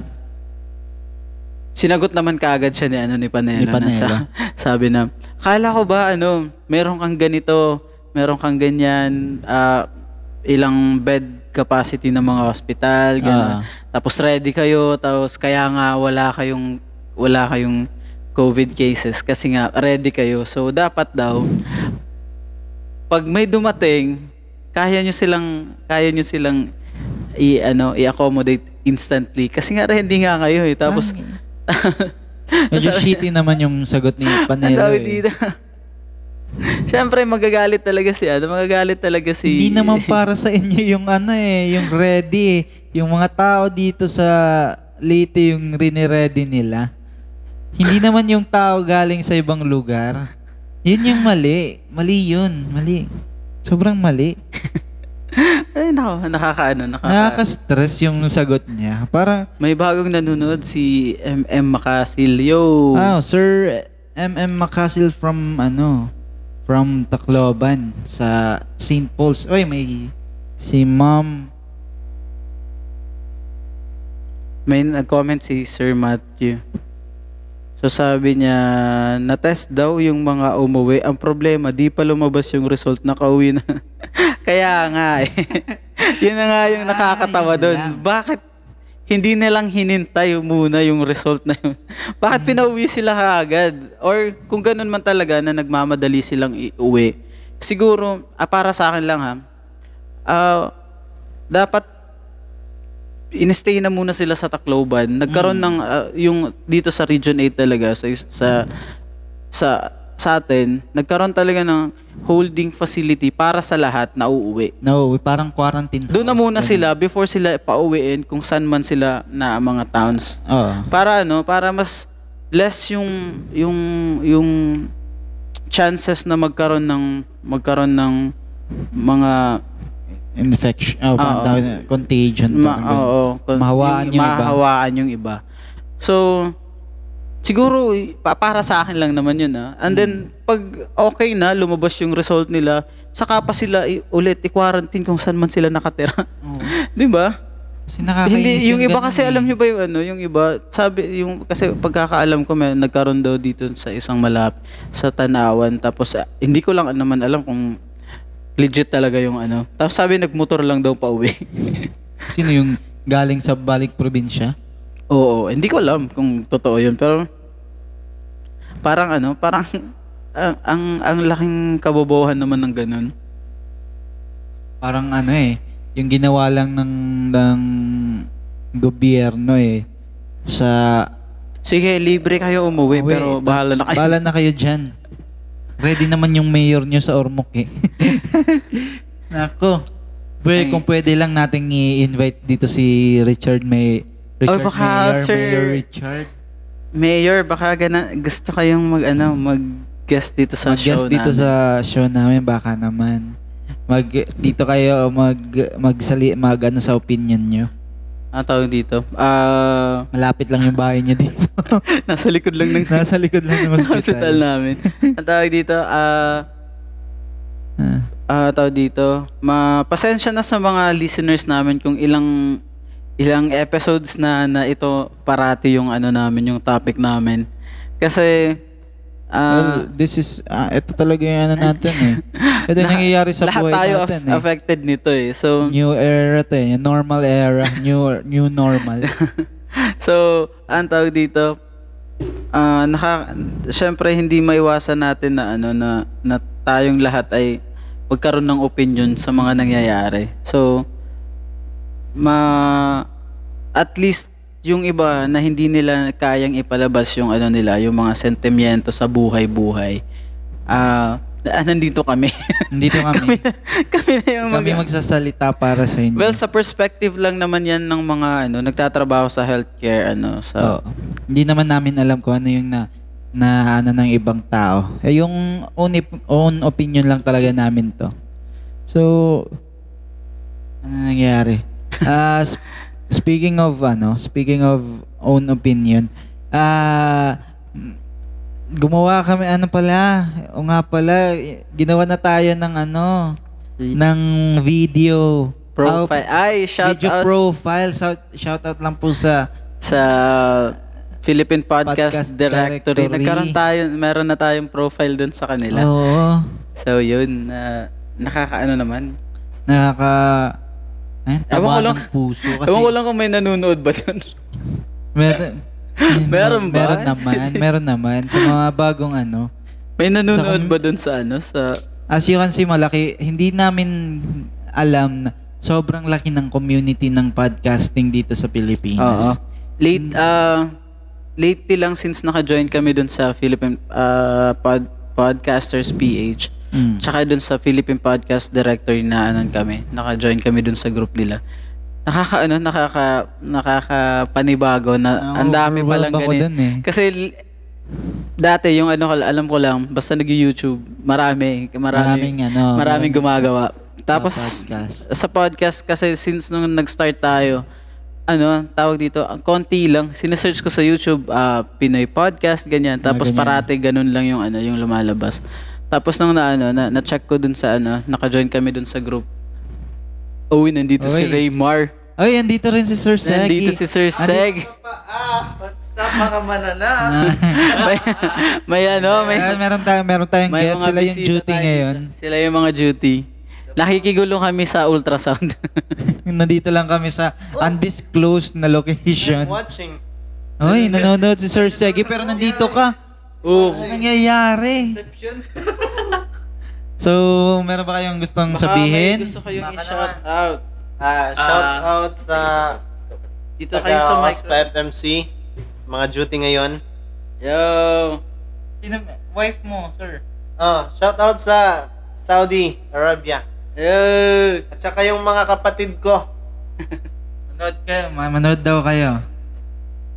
sinagot naman kaagad siya ni ano ni Panelo, Ni Panelo. na sa- sabi na kala ko ba ano meron kang ganito meron kang ganyan ah, ilang bed capacity ng mga hospital Ah. ganun. tapos ready kayo tapos kaya nga wala kayong wala kayong COVID cases kasi nga ready kayo so dapat daw pag may dumating kaya nyo silang kaya nyo silang i ano i-accommodate instantly kasi nga ready nga kayo eh tapos Medyo shitty naman yung sagot ni Panelo eh. dito. Siyempre, magagalit talaga si ano, magagalit talaga si... Hindi naman para sa inyo yung ano eh, yung ready eh. Yung mga tao dito sa Leyte yung rini-ready nila. Hindi naman yung tao galing sa ibang lugar. Yun yung mali. Mali yun. Mali. Sobrang mali. Ay, nako, nakakaano, nakaka... Nakaka-stress yung sagot niya. Para, May bagong nanonood si MM Makasil. Yo! ah, Sir MM Makasil from, ano, from Tacloban sa St. Paul's. Oy, may si Ma'am May nag-comment si Sir Matthew. So sabi niya, na-test daw yung mga umuwi. Ang problema, di pa lumabas yung result, nakauwi na. Kaya nga eh. yun na nga yung nakakatawa Ah, doon. Bakit hindi nilang hinintay muna yung result na yun? Bakit Hmm. pinauwi sila kaagad? Or kung ganun man talaga na nagmamadali silang iuwi. Siguro, ah, para sa akin lang ha, ah, dapat instay na muna sila sa Tacloban. Nagkaroon ng ah, yung dito sa Region 8 talaga sa sa sa sa atin, nagkaroon talaga ng holding facility para sa lahat na uuwi. No, parang quarantine Doon na house, muna ganun. sila before sila pauwiin kung saan man sila na mga towns. Oo. Para ano, para mas less yung yung yung chances na magkaroon ng magkaroon ng mga Infection. Oh, parang Oo. na- contagion. Ma- parang ganun. oo, Mahawaan yung iba. mahawaan yung iba. So, siguro, pa- para sa akin lang naman yun ah. And then, pag okay na, lumabas yung result nila, saka pa sila i- ulit i-quarantine kung saan man sila nakatira. Oo. Di ba? Kasi nakakainis Hindi, yung iba ganun kasi eh. alam niyo ba yung ano, yung iba, sabi, yung, kasi pagkakaalam ko, may nagkaroon daw dito sa isang malap, sa Tanawan, tapos ah, hindi ko lang naman alam kung legit talaga yung ano. Tapos sabi, nagmotor lang daw pa uwi. Sino yung galing sa balik probinsya? Oo, hindi ko alam kung totoo yun, pero parang ano, parang ang ang, ang laking kabobohan naman ng ganun. Parang ano eh, yung ginawa lang ng, ng gobyerno eh, sa... Sige, libre kayo umuwi, Uwi, pero bahala na kayo. Bahala na kayo dyan. Ready naman yung mayor nyo sa Ormoc eh. Nako. Pwede, Ay. kung pwede lang nating i-invite dito si Richard May Richard baka, Mayor, sir. Mayor Richard. Mayor, baka gana, gusto kayong mag ano, mag-guest dito sa Mag-guest show dito namin. sa show namin baka naman. Mag dito kayo mag magsali mag ano sa opinion nyo. Ang tawag dito. Ah, Malapit lang yung bahay niyo dito. nasa likod lang ng Nasa likod lang ng hospital. hospital. namin. Ang tawag dito, ah, Ah. ah tawag dito, ma pasensya na sa mga listeners namin kung ilang ilang episodes na na ito parati yung ano namin, yung topic namin. Kasi ah, well, this is ah, ito talaga yung ano natin eh. Ito yung nangyayari sa buhay tayo natin aff- eh. affected nito eh. So New era to eh. Normal era. New new normal. so, ang tawag dito, ah naka syempre hindi maiwasan natin na ano na, na tayong lahat ay magkaroon ng opinion sa mga nangyayari. So ma at least yung iba na hindi nila kayang ipalabas yung ano nila, yung mga sentimiento sa buhay-buhay. Ah, ah, nandito kami. Nandito kami. kami na yung kami mag- magsasalita para sa inyo. Well, sa perspective lang naman yan ng mga ano, nagtatrabaho sa healthcare ano sa Oo. Hindi naman namin alam kung ano yung na na ano ng ibang tao. Eh, yung own, own opinion lang talaga namin to. So, ano nangyari? Ah, sp- speaking of ano, speaking of own opinion, ah gumawa kami ano pala, o nga pala, ginawa na tayo ng ano, ng video. profile. Ay, shout video out profile. Shout, shout out lang po sa sa Philippine Podcast, Podcast Directory. Directory. Nagkaroon tayo, meron na tayong profile dun sa kanila. Oo. So yun, na nakakaano naman. Nakaka... Ayun, Ewan ko lang- ng puso. Kasi Ewan ko lang kung may nanonood ba dun. meron, Meron ba? Meron naman. Meron naman. Sa mga bagong ano. May nanonood Sa- ba dun sa ano? Sa... As you can see, malaki. Hindi namin alam na sobrang laki ng community ng podcasting dito sa Oo. Pilipinas. Late, uh, lately lang since naka-join kami dun sa Philippine uh, pod, Podcasters PH. Mm. Tsaka dun sa Philippine Podcast Directory na anon kami. Naka-join kami dun sa group nila. Nakaka ano, nakaka nakakapanibago na ang dami pa lang dun eh. Kasi dati yung ano alam ko lang basta nag-YouTube, marami, marami Maraming ano, maraming maraming- gumagawa. Tapos podcast. sa podcast kasi since nung nag-start tayo, ano, tawag dito, ang konti lang. Sinesearch ko sa YouTube, ah, Pinoy podcast, ganyan. Tapos ganyan. parati ganun lang yung ano, yung lumalabas. Tapos nung na ano, na, na-check ko dun sa ano, naka-join kami dun sa group. Uy, nandito si Uy. Raymar. Ay, andito rin si Sir Segi. Nandito si Sir Seg. What's up mga manana? may, may ano, may, Ah, meron tayong meron tayong may guest sila yung duty tayo ngayon. Sila yung mga duty. Nakikigulo kami sa ultrasound. Nandito lang kami sa undisclosed na location. Watching. Oy, nanonood si Sir Segi pero nandito ka. Oo. Ano nangyayari? Exception. So, meron ba kayong gustong Baka sabihin? may gusto kayong Baka i-shout out. Ah, shout Ah. out sa Dito kayo sa mic. taga FMC. Mga duty ngayon. Yo. Sino, wife mo, sir? Oh, shout out sa Saudi Arabia. Yo. At saka yung mga kapatid ko. Manood kayo, ma- manood daw kayo.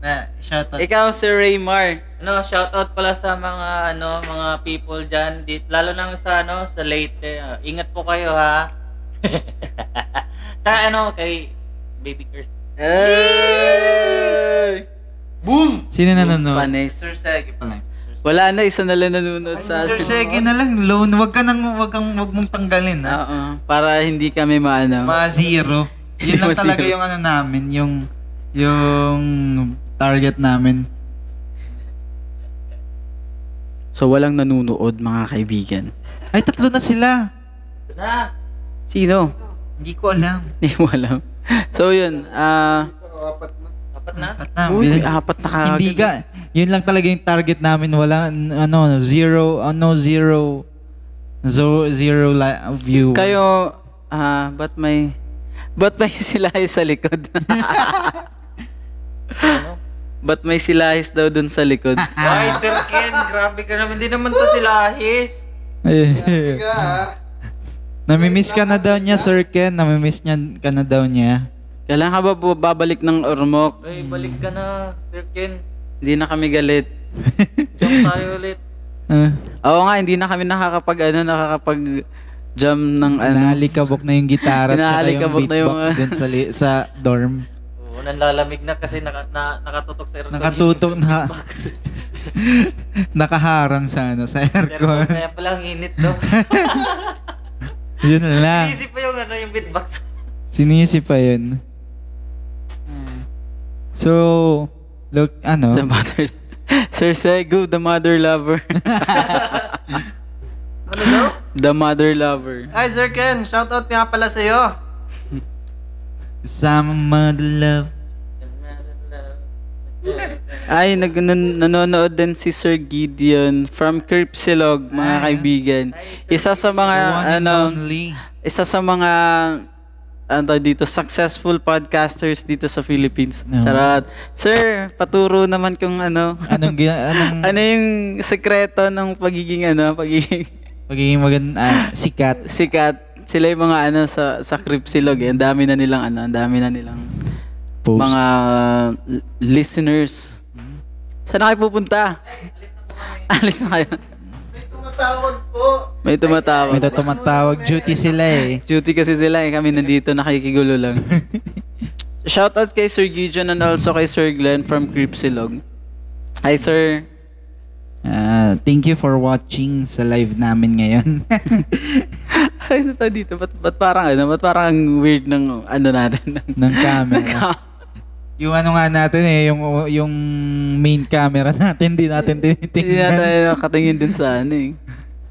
Na, shout out. Ikaw si Raymar. Ano, shoutout pala sa mga ano, mga people diyan, dit lalo na sa ano, sa Leyte. ah, ingat po kayo ha. Tsaka ano kay Baby Kirsten. Hey! Boom! Sino nanonood? Panis. Sir Segi pala. Wala na, isa na lang nanonood sa Sir Segi na lang, loan. Wag ka nang, wag kang, wag mong tanggalin, ha? Oo. Para hindi kami maano. Ma zero. Yun lang talaga yung ano namin, yung, yung target namin. so walang nanunood mga kaibigan. Ay, tatlo na sila. Na, Sino? Hindi ko alam. Hindi mo alam. So yun, ah... dapat na. At na, uy, may apat na kagad. Hindi ka, yun lang talaga yung target namin. Wala, ano, zero, ano, zero, zero, zero li- viewers. Kayo, ah, ba't may... Ba't may silahis sa likod? ano? Ba't may silahis daw dun sa likod? Ay, Sir Ken, grabe ka naman. Hindi naman to sila ahis. Eh, Namimiss ka na daw niya, Sir Ken. Namimiss niya ka na daw niya. Kailan ka ba bu- babalik ng Ormoc? Ay, balik ka na, Sir Ken. Hindi na kami galit. Jump tayo ulit. Uh, Oo nga, hindi na kami nakakapag ano, nakakapag jam ng ano. Naalikabok na yung gitara at saka yung na yung beatbox mga- dun sa, li- sa dorm. Oo, nanlalamig na kasi naka, na, nakatutok sa aircon. Nakatutok na nakaharang sa ano sa Aircon, kaya pala ang init daw. Yun lang. Easy pa yung ano, yung beatbox. Sinisi pa yun. So, look, ano? The mother... Sir Segu, the mother lover. Ano daw? the mother lover. Hi, Sir Ken. Shout out nga pala sa'yo. Sama mother love. Ay, nag nan- nanonood din si Sir Gideon from Kirpsilog, mga kaibigan. Isa sa mga The one and ano, only. isa sa mga ano tawag dito successful podcasters dito sa Philippines. No. Charot. Sir, paturo naman kung ano. Anong, gina- anong ano yung sekreto ng pagiging ano, pagiging pagiging maganda, ah, sikat? sikat. Sila yung mga ano sa sa Kripsilog. Eh. Ang dami na nilang ano, ang dami na nilang Post. mga l- listeners. Saan na kayo pupunta? Alis na kayo. May tumatawag po. May tumatawag. May tumatawag duty sila eh. Duty kasi sila eh. Kami nandito nakikigulo lang. Shoutout kay Sir Gideon and also kay Sir Glenn from Cripsilog. Hi sir. Ah, thank you for watching sa live namin ngayon. Ay, ano tayo dito? Ba't, ba't parang ano? Ba't parang ang weird ng ano natin? ng camera. yung ano nga natin eh, yung yung main camera natin, di natin Hindi na tinitingnan. tayo nakatingin dun sa ano eh.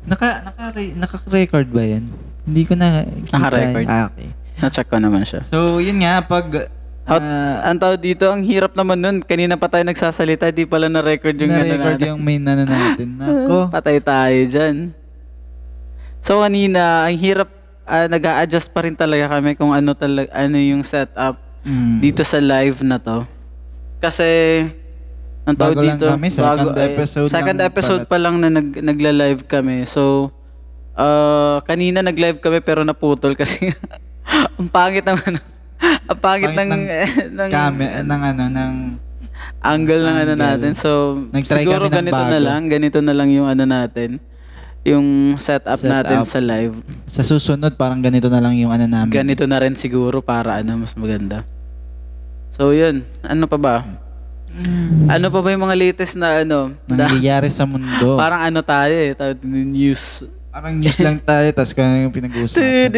Naka, naka, naka-record ba yan? Hindi ko na. Naka-record. Ah, okay. Na-check ko naman siya. So, yun nga, pag At ah, ang tawag dito, ang hirap naman nun. Kanina pa tayo nagsasalita, di pala na-record yung ano na-record natin. yung main ano natin. Nako. Patay tayo dyan. So kanina, ang hirap, ah, nag-a-adjust pa rin talaga kami kung ano talaga, ano yung setup Mm. dito sa live na to. Kasi, ang tawag Bago lang dito, kami, second eh, episode second lang episode pala. pa lang na nag, nagla-live kami. So, ah, kanina nag-live kami pero naputol kasi ang pangit ng ano, ang pangit, Pangit ng, ng ng, Camera, ng ano, ng angle ng ano natin. So, Nag-try siguro kami ng ganito na bago. lang, ganito na lang yung ano natin, yung setup, Setup. natin sa live. sa susunod, parang ganito na lang yung ano namin. Ganito na rin siguro para ano, mas maganda. So, yun. Ano pa ba? Ano pa ba yung mga latest na ano? na- nangyayari sa mundo. parang ano tayo eh, yung news. Parang news lang tayo, tapos kung ano yung pinag-uusapan.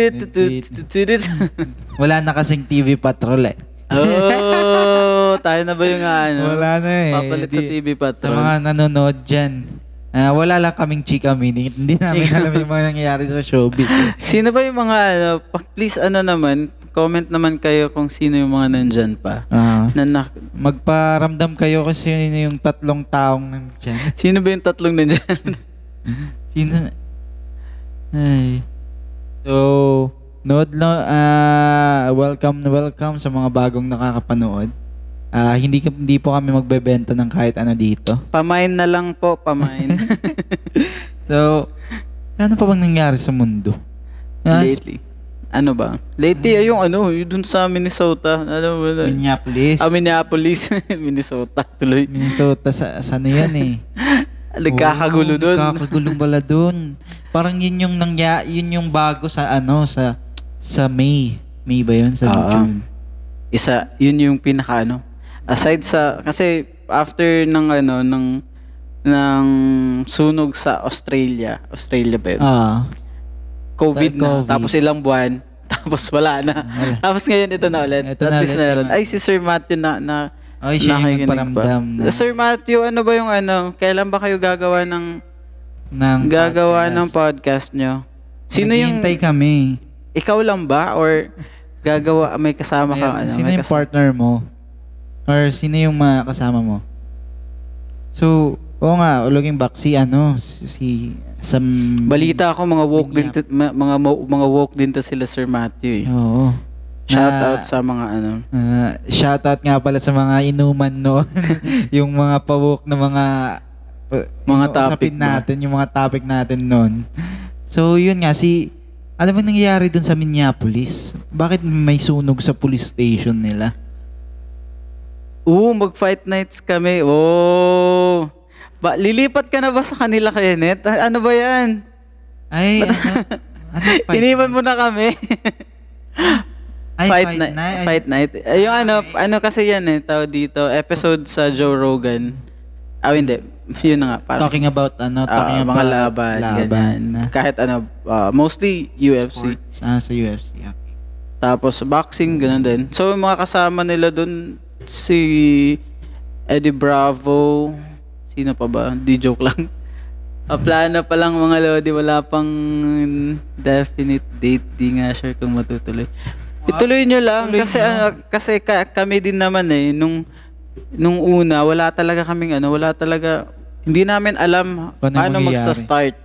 Wala na kasing TV Patrol eh. oh, tayo na ba yung ano? Wala na eh. Papalit sa TV Sa Patrol. mga nanonood dyan. Ah, wala lang kaming chika meaning. Hindi namin Chika. alam yung mga nangyayari sa showbiz. Eh. Sino ba yung mga ano, please ano naman, comment naman kayo kung sino yung mga nandyan pa. Ah, Na, na, magparamdam kayo kasi sino yung tatlong taong nandyan. sino ba yung tatlong nandyan? Sino? Ay. So, nood lo, ah welcome welcome sa mga bagong nakakapanood. Ah, hindi hindi po kami magbebenta ng kahit ano dito. pamain na lang po, pamain. So, ano pa bang nangyari sa mundo? Ah, Lately. Ano ba? Lately, ay yung ano, yung dun sa Minnesota. Ano ba? Minneapolis. Ah, Minneapolis. Minnesota. Tuloy. Minnesota sa sana yan eh. Nagkakagulo Oo, dun. Nagkakagulo pala dun. Parang yun yung nangya, yun yung bago sa ano sa sa May. May ba yun? Sa Oo. June. Isa, yun yung pinaka ano. Aside sa, kasi after ng ano, ng, ng sunog sa Australia. Australia ba yun? Ah. COVID na. COVID. Tapos ilang buwan. Tapos wala na. Tapos ngayon ito na ulit. Ito At na least ulit, meron. Ay, si Sir Matthew na, na Ay, siya yung nagparamdam pa. na, Sir Matthew, ano ba yung ano? Kailan ba kayo gagawa ng ng gagawa podcast. ng podcast nyo? Sino yung kami. ikaw lang ba or gagawa may kasama Meron- ano? sino yung kasama- partner mo? Or sino yung mga kasama mo? So, oo nga, looking back, si ano, si, some... Balita ako mga woke din to- ma- mga mo- mga woke din to sila Sir Matthew. Eh. Oo. Shout Na- out sa mga ano. Uh, shoutout nga pala sa mga inuman noon. yung mga pawok na mga uh, Mga inu- topic usapin ba? natin, yung mga topic natin noon. So, yun nga, si... Ano ba nangyayari dun sa Minneapolis? Bakit may sunog sa police station nila? Oo, mag-fight nights kami. Oh. Ba, lilipat ka na ba sa kanila, Kenneth? Ano ba yan? Ay, ano? ano Iniwan mo na kami. Ay, fight, fight night. night. Fight night. Ay, yung ano, ano kasi yan eh, tao dito, episode sa Joe Rogan. Ah, hindi. Yun na nga. Parang, Talking about, ano, ah, talking about mga laban, ganyan. na Kahit ano, ah, mostly UFC. sports. Ah, sa UFC. Okay. Tapos boxing, ganun din. So, yung mga kasama nila dun, si Eddie Bravo, sino pa ba? Di joke lang. Ah, plano pa lang mga lodi, wala pang definite date. Di nga sure kung matutuloy. Ituloy nyo lang Tuloy kasi nyo. ano, kasi ka- kami din naman eh nung nung una, wala talaga kaming ano, wala talaga, hindi namin alam Paano paano magsa-start.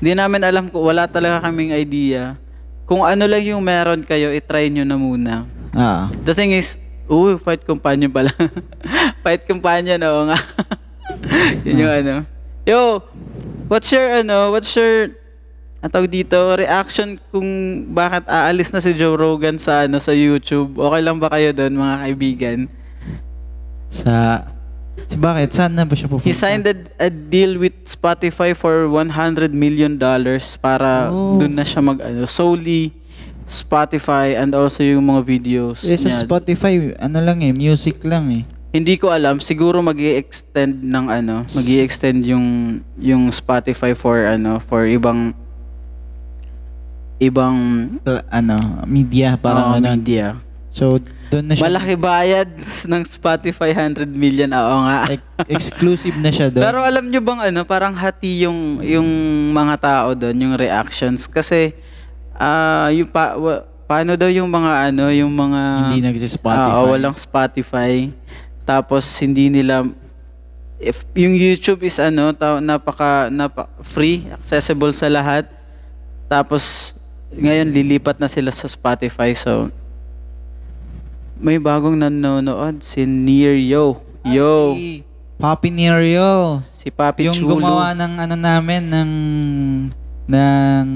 Hindi namin alam kung wala talaga kaming idea. Kung ano lang yung meron kayo, itry nyo na muna. Ah. The thing is, uy, fight companion pala. fight companion, oo nga. Yun yung ano. Yo, what's your, ano, what's your, ang tawag dito, reaction kung bakit aalis na si Joe Rogan sa, ano, sa YouTube? Okay lang ba kayo doon, mga kaibigan? Sa... Si bakit? Saan na ba siya pupunta? He signed a, a deal with Spotify for 100 million dollars para Oh. doon na siya mag, ano, solely Spotify and also yung mga videos Eh, sa niya. Spotify, ano lang eh, music lang eh. Hindi ko alam, siguro mag extend ng ano, mag extend yung yung Spotify for ano, for ibang ibang Pla- ano, media, parang parang ano. media. So, doon na siya. Malaki bayad ng Spotify 100 million. Oo nga. Ex- exclusive na siya doon. Pero alam nyo bang ano, parang hati yung yung mga tao doon, yung reactions kasi ah yung pa, wa- paano daw yung mga ano, yung mga Hindi nagsi-Spotify. Oo, walang Spotify. Tapos hindi nila if yung YouTube is ano, ta, napaka, napa, free, accessible sa lahat. Tapos ngayon lilipat na sila sa Spotify so may bagong nanonood si Near Yo. Yo. Si Papi Nerio. Si Papi yung Chulo. gumawa ng ano namin, ng... ng...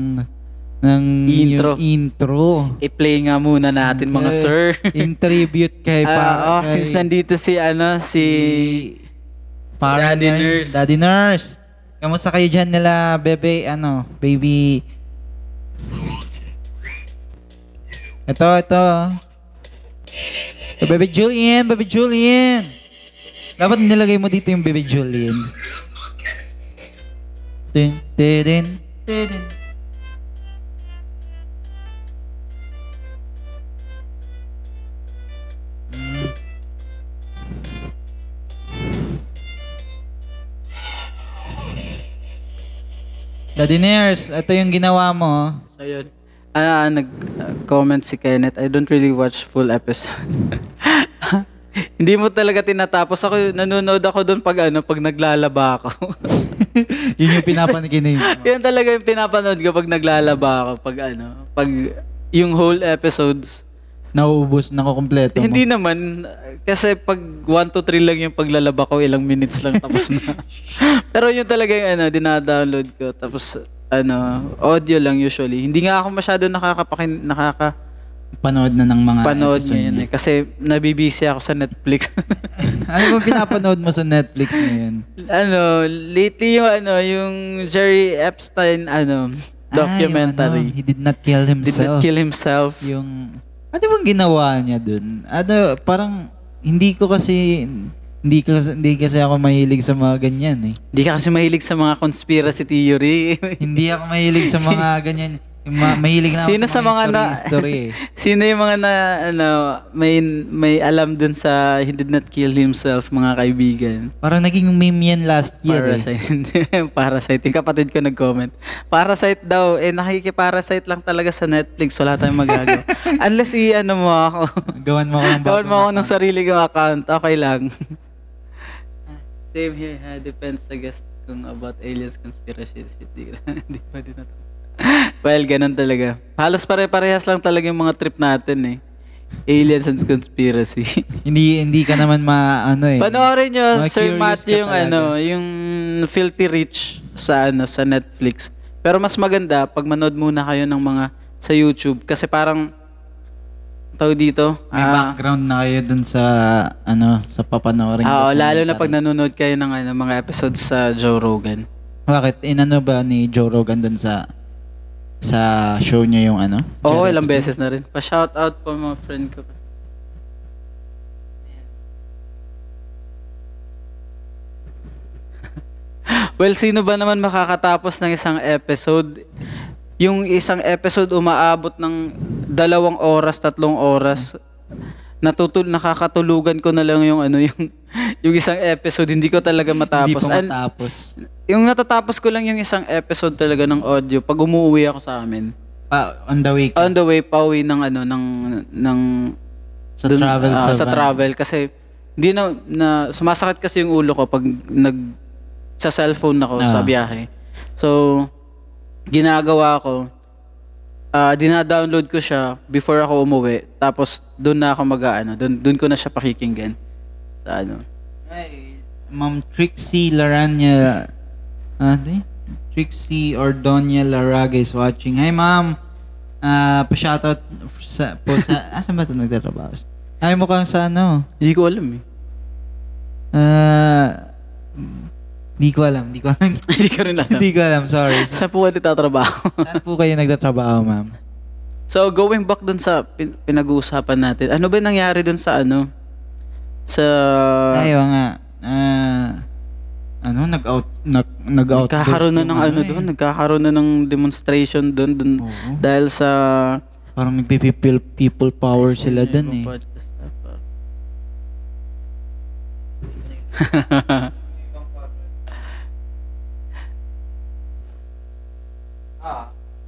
ng Intro. intro. I-play nga muna natin mga Eh, sir. In tribute kay Ah, pa, oh, kay since nandito si ano si parang Daddy Nurse. Daddy Nurse. Kamusta kayo dyan nila, bebe, ano, baby? Ito, ito. Ito, baby Julian, baby Julian. Dapat nilagay mo dito yung baby Julian. Tin, tin, tin, tin. Daddy Nurse, ito yung ginawa mo. So yun. Ah, nag-comment si Kenneth. I don't really watch full episode. Hindi mo talaga tinatapos. Ako, nanonood ako doon pag ano, pag naglalaba ako. Yun yung pinapanikinig. Yan talaga yung pinapanood ko pag naglalaba ako. Pag ano, pag yung whole episodes. Nauubos na ko kompleto mo. Hindi naman. Kasi pag 1 to 3 lang yung paglalaba ko, ilang minutes lang tapos na. Pero yun talaga yung ano, dinadownload ko. Tapos ano, audio lang usually. Hindi nga ako masyado nakakapakin, nakaka Panood na ng mga panood episode ngayon eh. Kasi nabibisi ako sa Netflix. ano ba pinapanood mo sa Netflix ngayon? ano, lately yung ano, yung Jerry Epstein ano, documentary. Ah, yung ano, he did not kill Did himself. not kill himself. Yung, ano bang ginawa niya dun? Ano, parang, hindi ko kasi, hindi kasi, hindi kasi ako mahilig sa mga ganyan eh. Hindi ka kasi mahilig sa mga conspiracy theory. hindi ako mahilig sa mga ganyan. Ma- mahilig na ako Sino sa, mga, na history, history eh. Sino yung mga na ano may may alam dun sa he did not kill himself mga kaibigan? Parang naging meme yan last year eh. Parasite. Parasite. Yung kapatid ko nag-comment. Parasite daw. Eh, nakikiparasite lang talaga sa Netflix. Wala tayong magagawa. Unless i ano mo ako. Gawan mo ako ng Gawin mo ako ng sarili kong account. Okay lang. Same here. Ha? Depends sa guest kung about aliens conspiracy shit. Di, di pa din natin. well, ganun talaga. Halos pare-parehas lang talaga yung mga trip natin eh. Aliens and conspiracy. Hindi hindi ka naman ma ano eh. Panoorin Ma- Sir Matthew, yung talaga. ano, yung Filthy Rich sa ano sa Netflix. Pero mas maganda pag manood muna kayo ng mga sa YouTube kasi parang tao dito. May ah, background na kayo dun sa ano sa papanoorin. ah, oo, lalo na documentary. pag nanonood kayo ng ano, mga episodes sa Joe Rogan. Bakit inano ba ni Joe Rogan dun sa sa show niya yung ano? Oo, Jerry ilang beses na rin. Pa-shout out po mga friend ko. well, sino ba naman makakatapos ng isang episode? Yung isang episode umaabot ng dalawang oras, tatlong oras. Natutul nakakatulugan ko na lang yung ano yung yung isang episode hindi ko talaga matapos. Hindi pa And matapos. Yung natatapos ko lang yung isang episode talaga ng audio pag umuwi ako sa amin. Pa, on the way ka. On the way pauwi ng ano ng ng sa dun- travel ah, sa, sa travel kasi hindi na, na sumasakit kasi yung ulo ko pag nag sa cellphone ako sa Ah. biyahe. So, ginagawa ko, ah dina-download ko siya before ako umuwi. Tapos, doon na ako mag-ano, doon, doon ko na siya pakikinggan. Sa ano. Ay, Ma'am Trixie Laranya, yun? Trixie Ordonia Laraga is watching. Hi, ma'am. Ah, pa-shoutout sa, po sa, asan ba ito nagtatrabaho? Ay, mukhang sa ano? Hindi ko alam eh. Ah, di ko alam, di ko alam. Hindi ko rin alam. Hindi ko alam, sorry. Sa, Saan po kayo nagtatrabaho? saan po kayo nagtatrabaho, ma'am? so, going back dun sa pin- pinag-uusapan natin, ano ba nangyari dun sa ano? Sa... Ayaw nga. Ah, ano, nag-out, nag, nag-out. Nagkakaroon na ng ano doon, nagkakaroon na ng demonstration doon doon eh. Oo. dahil sa Parang nagpipil people power sila doon eh.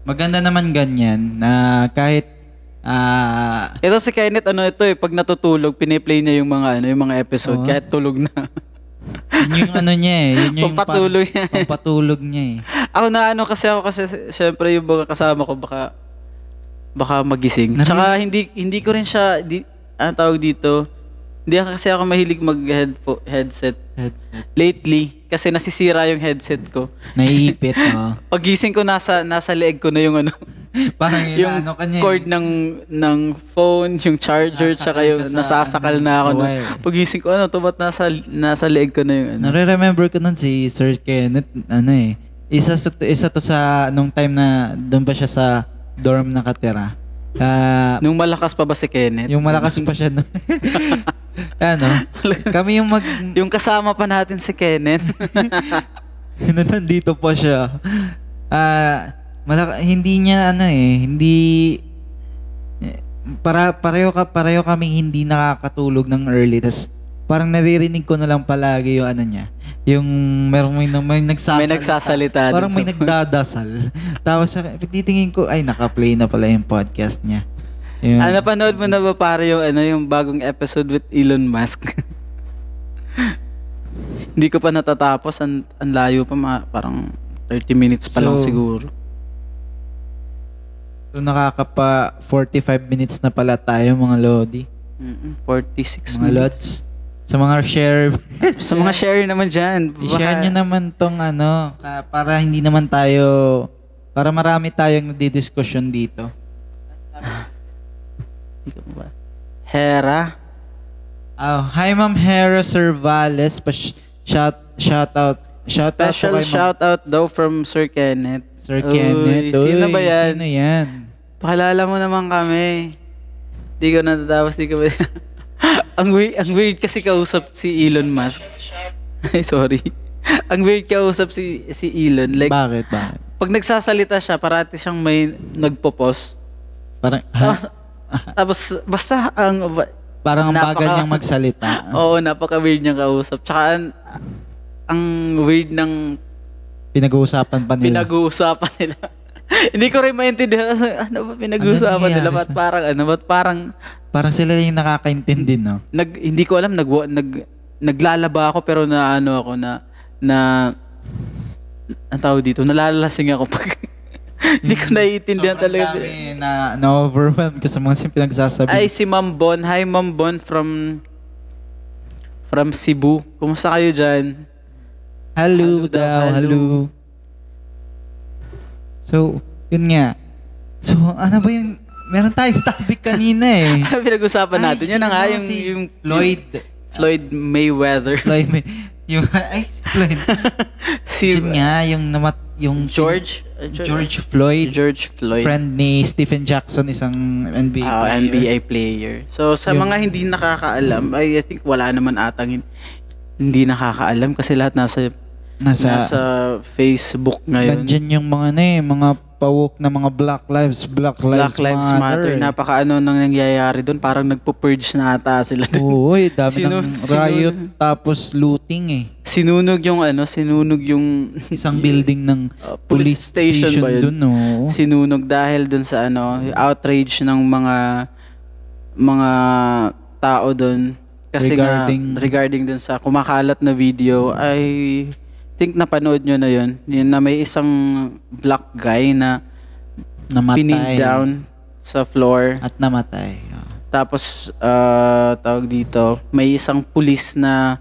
Maganda naman ganyan na kahit ah Ito si Kenneth ano ito eh pag natutulog piniplay niya yung mga ano yung mga episode Oo. kahit tulog na. Yun yung ano niya eh. Yun yung Pampatulog niya. parang- Pampatulog niya eh. ako na ano kasi ako kasi syempre yung mga kasama ko baka baka magising. Narinig- Tsaka hindi hindi ko rin siya di, ang tawag dito. Hindi kasi ako mahilig mag headset Headset. lately kasi nasisira yung headset ko. Naiipit, no? Pagising ko nasa nasa leeg ko na yung ano Parang yung yung ano kanya cord ng ng phone, yung charger, Nasasakal tsaka yung ka sa, nasasakal ano, na ako. no. wire. Pagising ko, ano, tumat nasa, nasa leeg ko na yung ano. Nare-remember ko nun si Sir Kenneth, ano eh. Isa, sa- isa to sa, nung time na doon pa siya sa dorm nakatira. Ah, Nung malakas pa ba si Kenneth? yung malakas pa siya nun. ano, kami yung mag, Yung kasama pa natin si Kenneth. na nandito pa siya. Ah, malaka, hindi niya ano eh, hindi eh, para pareho ka pareho kaming hindi nakakatulog ng early tas parang naririnig ko na lang palagi yung ano niya yung merong may, may nagsasalita May nagsasalita parang may sa- nagdadasal tapos sa titingin ko ay naka-play na pala yung podcast niya yung, ano, napanood mo na ba para yung, ano, yung bagong episode with Elon Musk? Hindi ko pa natatapos. Ang, ang layo pa, mga, parang 30 minutes pa lang So, siguro. so nakakapa 45 minutes na pala tayo mga Lodi Mm-mm, 46 mga minutes. Lods sa mga share Sa mga share naman dyan. I-share nyo naman tong ano, para hindi naman tayo, para marami tayong nagdidiskusyon dito. Hera. Oh, hi Ma'am Hera Servales, pa shout shout out shout Special out shout out daw from Sir Kenneth. Sir Uy, Kenneth. Sino Uy, ba yan? Sino yan? Pakilala mo naman kami. Di ko natatapos, di ko ba... ang, weird, ang weird kasi kausap si Elon Musk. Ay, sorry. ang weird kausap si si Elon. Like, Bakit? Bakit? pag nagsasalita siya, parati siyang may nagpo-pause. Parang, Tapos, ha? tapos basta ang... Parang ang bagal niyang magsalita. Oo, napaka-weird niyang kausap. Tsaka, ang, ang weird ng Pinag-uusapan pa nila. pinag-uusapan nila. Hindi ko rin maintindihan kasi ano ba pinag-uusapan Ano nila? Ba't sa- parang ano? Ba't parang Parang sila yung nakakaintindi, no? nag hindi ko alam nag nag naglalaba ako pero na ano ako na na ang tawag dito nalalasing ako pag hindi ko naiintindihan Sobrang talaga. dami na, na-overwhelm ka sa mga pinagsasabi. Ay si Ma'am Bon, hi Ma'am Bon from from Cebu. Kumusta kayo diyan? Hello Hello, daw, hello. hello. So, yun nga. So, ano ba yung... Meron tayong topic kanina eh. Pinag-usapan natin. Ay, Yun na nga yung, Si yung Floyd. Floyd Mayweather. Floyd. may- Yung, ay, Floyd. si Yun nga, yung namat... Yung George George Floyd. George Floyd. Friend ni Stephen Jackson, isang NBA Ah, player. NBA player. So sa Yung- mga hindi nakakaalam, ay I think wala naman atang hin- hindi nakakaalam kasi lahat nasa Nasa... nasa Facebook ngayon. Nandyan yung mga na eh, mga pawok na mga Black Lives, Black Lives, Black Lives Matter. Napaka ano nang nangyayari doon, parang nagpo-purge na ata sila doon. Oo, eh, dami Sinu- ng sinu- riot tapos looting eh. Sinunog yung ano, sinunog yung Isang building ng Uh, police station, ba yun? dun, no? Sinunog dahil doon sa ano, outrage ng mga mga tao doon Kasi Regarding- nga, regarding dun sa kumakalat na video, I think napanood nyo na yun. Yun na may isang black guy na Namatay. pinned down sa floor. At namatay. Oh. Tapos, ah, tawag dito, may isang pulis na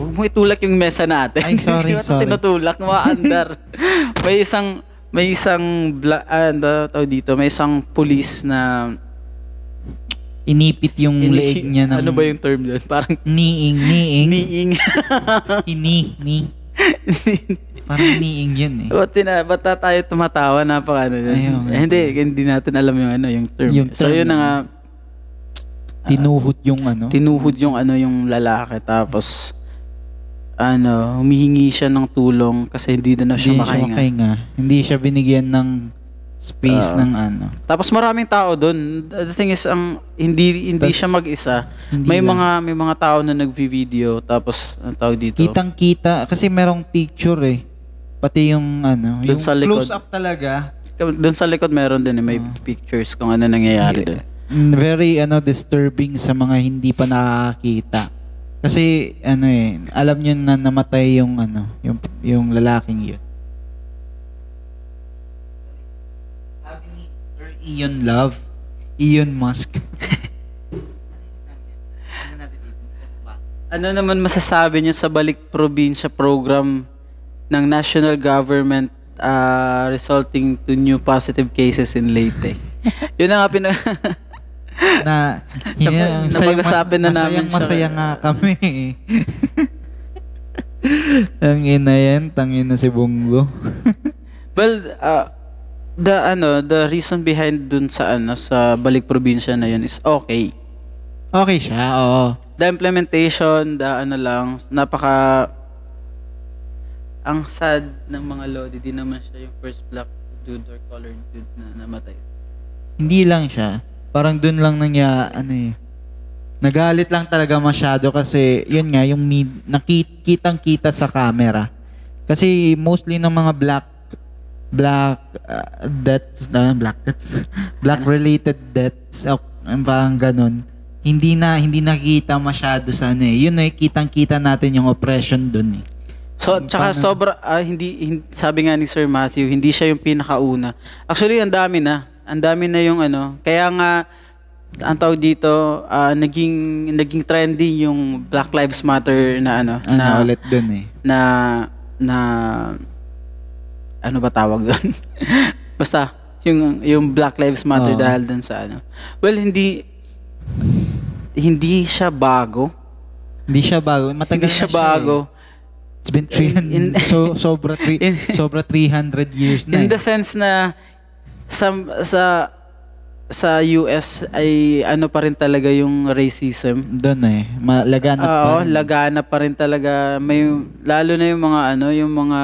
Huwag mo itulak yung mesa natin. Ay, sorry, sorry. tinutulak, maandar. may isang, may isang, bla, ah, ano tawag dito, may isang pulis na Inipit yung Ini- leeg niya ng... Ano ba yung term doon? Parang Niing, niing. niing. Ini, ni. Parang niing yun eh. ba't, tina, ba't na tayo tumatawa? Napaka ano yun. Ayun, Eh, hindi, hindi natin alam yung ano, yung term. Yung So term. yun na nga, Tinuhot yung ano. tinuhod yung ano yung lalaki tapos ano, humihingi siya ng tulong kasi hindi na, na Hindi siya siya makahinga. makahinga. Hindi siya binigyan ng space Ah. ng ano. Tapos maraming tao doon. The thing is ang hindi hindi Tas, siya mag-isa. hindi May lang. mga may mga tao na nagvi-video tapos ang tawag dito. Kitang-kita kasi merong picture eh. Pati yung ano, Doon yung sa likod. close up talaga. doon sa likod meron din eh, may pictures kung ano nangyayari doon. Mm, Very ano disturbing sa mga hindi pa nakakita. Kasi ano eh, alam niyo na namatay yung ano, yung yung lalaking yun. Ian Love, Ian Musk. Ano naman masasabi niyo sa balik probinsya program ng national government ah, resulting to new positive cases in Leyte? Yun na nga pinag na Nap- yeah, napag-usapan na namin masayang masaya nga kami. Ang ina yan, tangin na si Bungo. Well, uh, the ano, the reason behind dun sa ano sa balik probinsya na yun is okay. okay siya, oo. The implementation, the ano lang, napaka ang sad ng mga Lodi, di naman siya yung first black dude or colored dude na namatay. Hindi lang siya. Parang dun lang nangya, ano eh. Nagalit lang talaga masyado kasi yun nga yung mid, nakitang kita sa camera. Kasi mostly ng mga black black uh, deaths, uh, black deaths, black related deaths, uh, parang ganun. Hindi na hindi nakita masyado sa ano eh. Yun eh kitang-kita natin yung oppression dun eh. So, tsaka sobra, ah, hindi, hin- sabi nga ni Sir Matthew, hindi siya yung pinakauna. Actually, ang dami na. Ang dami na yung ano. Kaya nga, ang tawag dito, ah, naging, naging trending yung Black Lives Matter na ano. Ano na, ulit dun eh. na, na, ano ba tawag doon? Basta, yung, yung Black Lives Matter Oo. dahil dun sa ano. Well, hindi, hindi siya bago. Hindi siya bago. Matagal Hindi siya na eh. bago. It's been 300, In- so, sobra, three, In- sobra 300 years na In eh. the sense na sa sa sa US ay ano pa rin talaga yung racism. Doon eh. Malaganap pa Oo, rin. lagana pa rin talaga. May lalo na yung mga ano, yung mga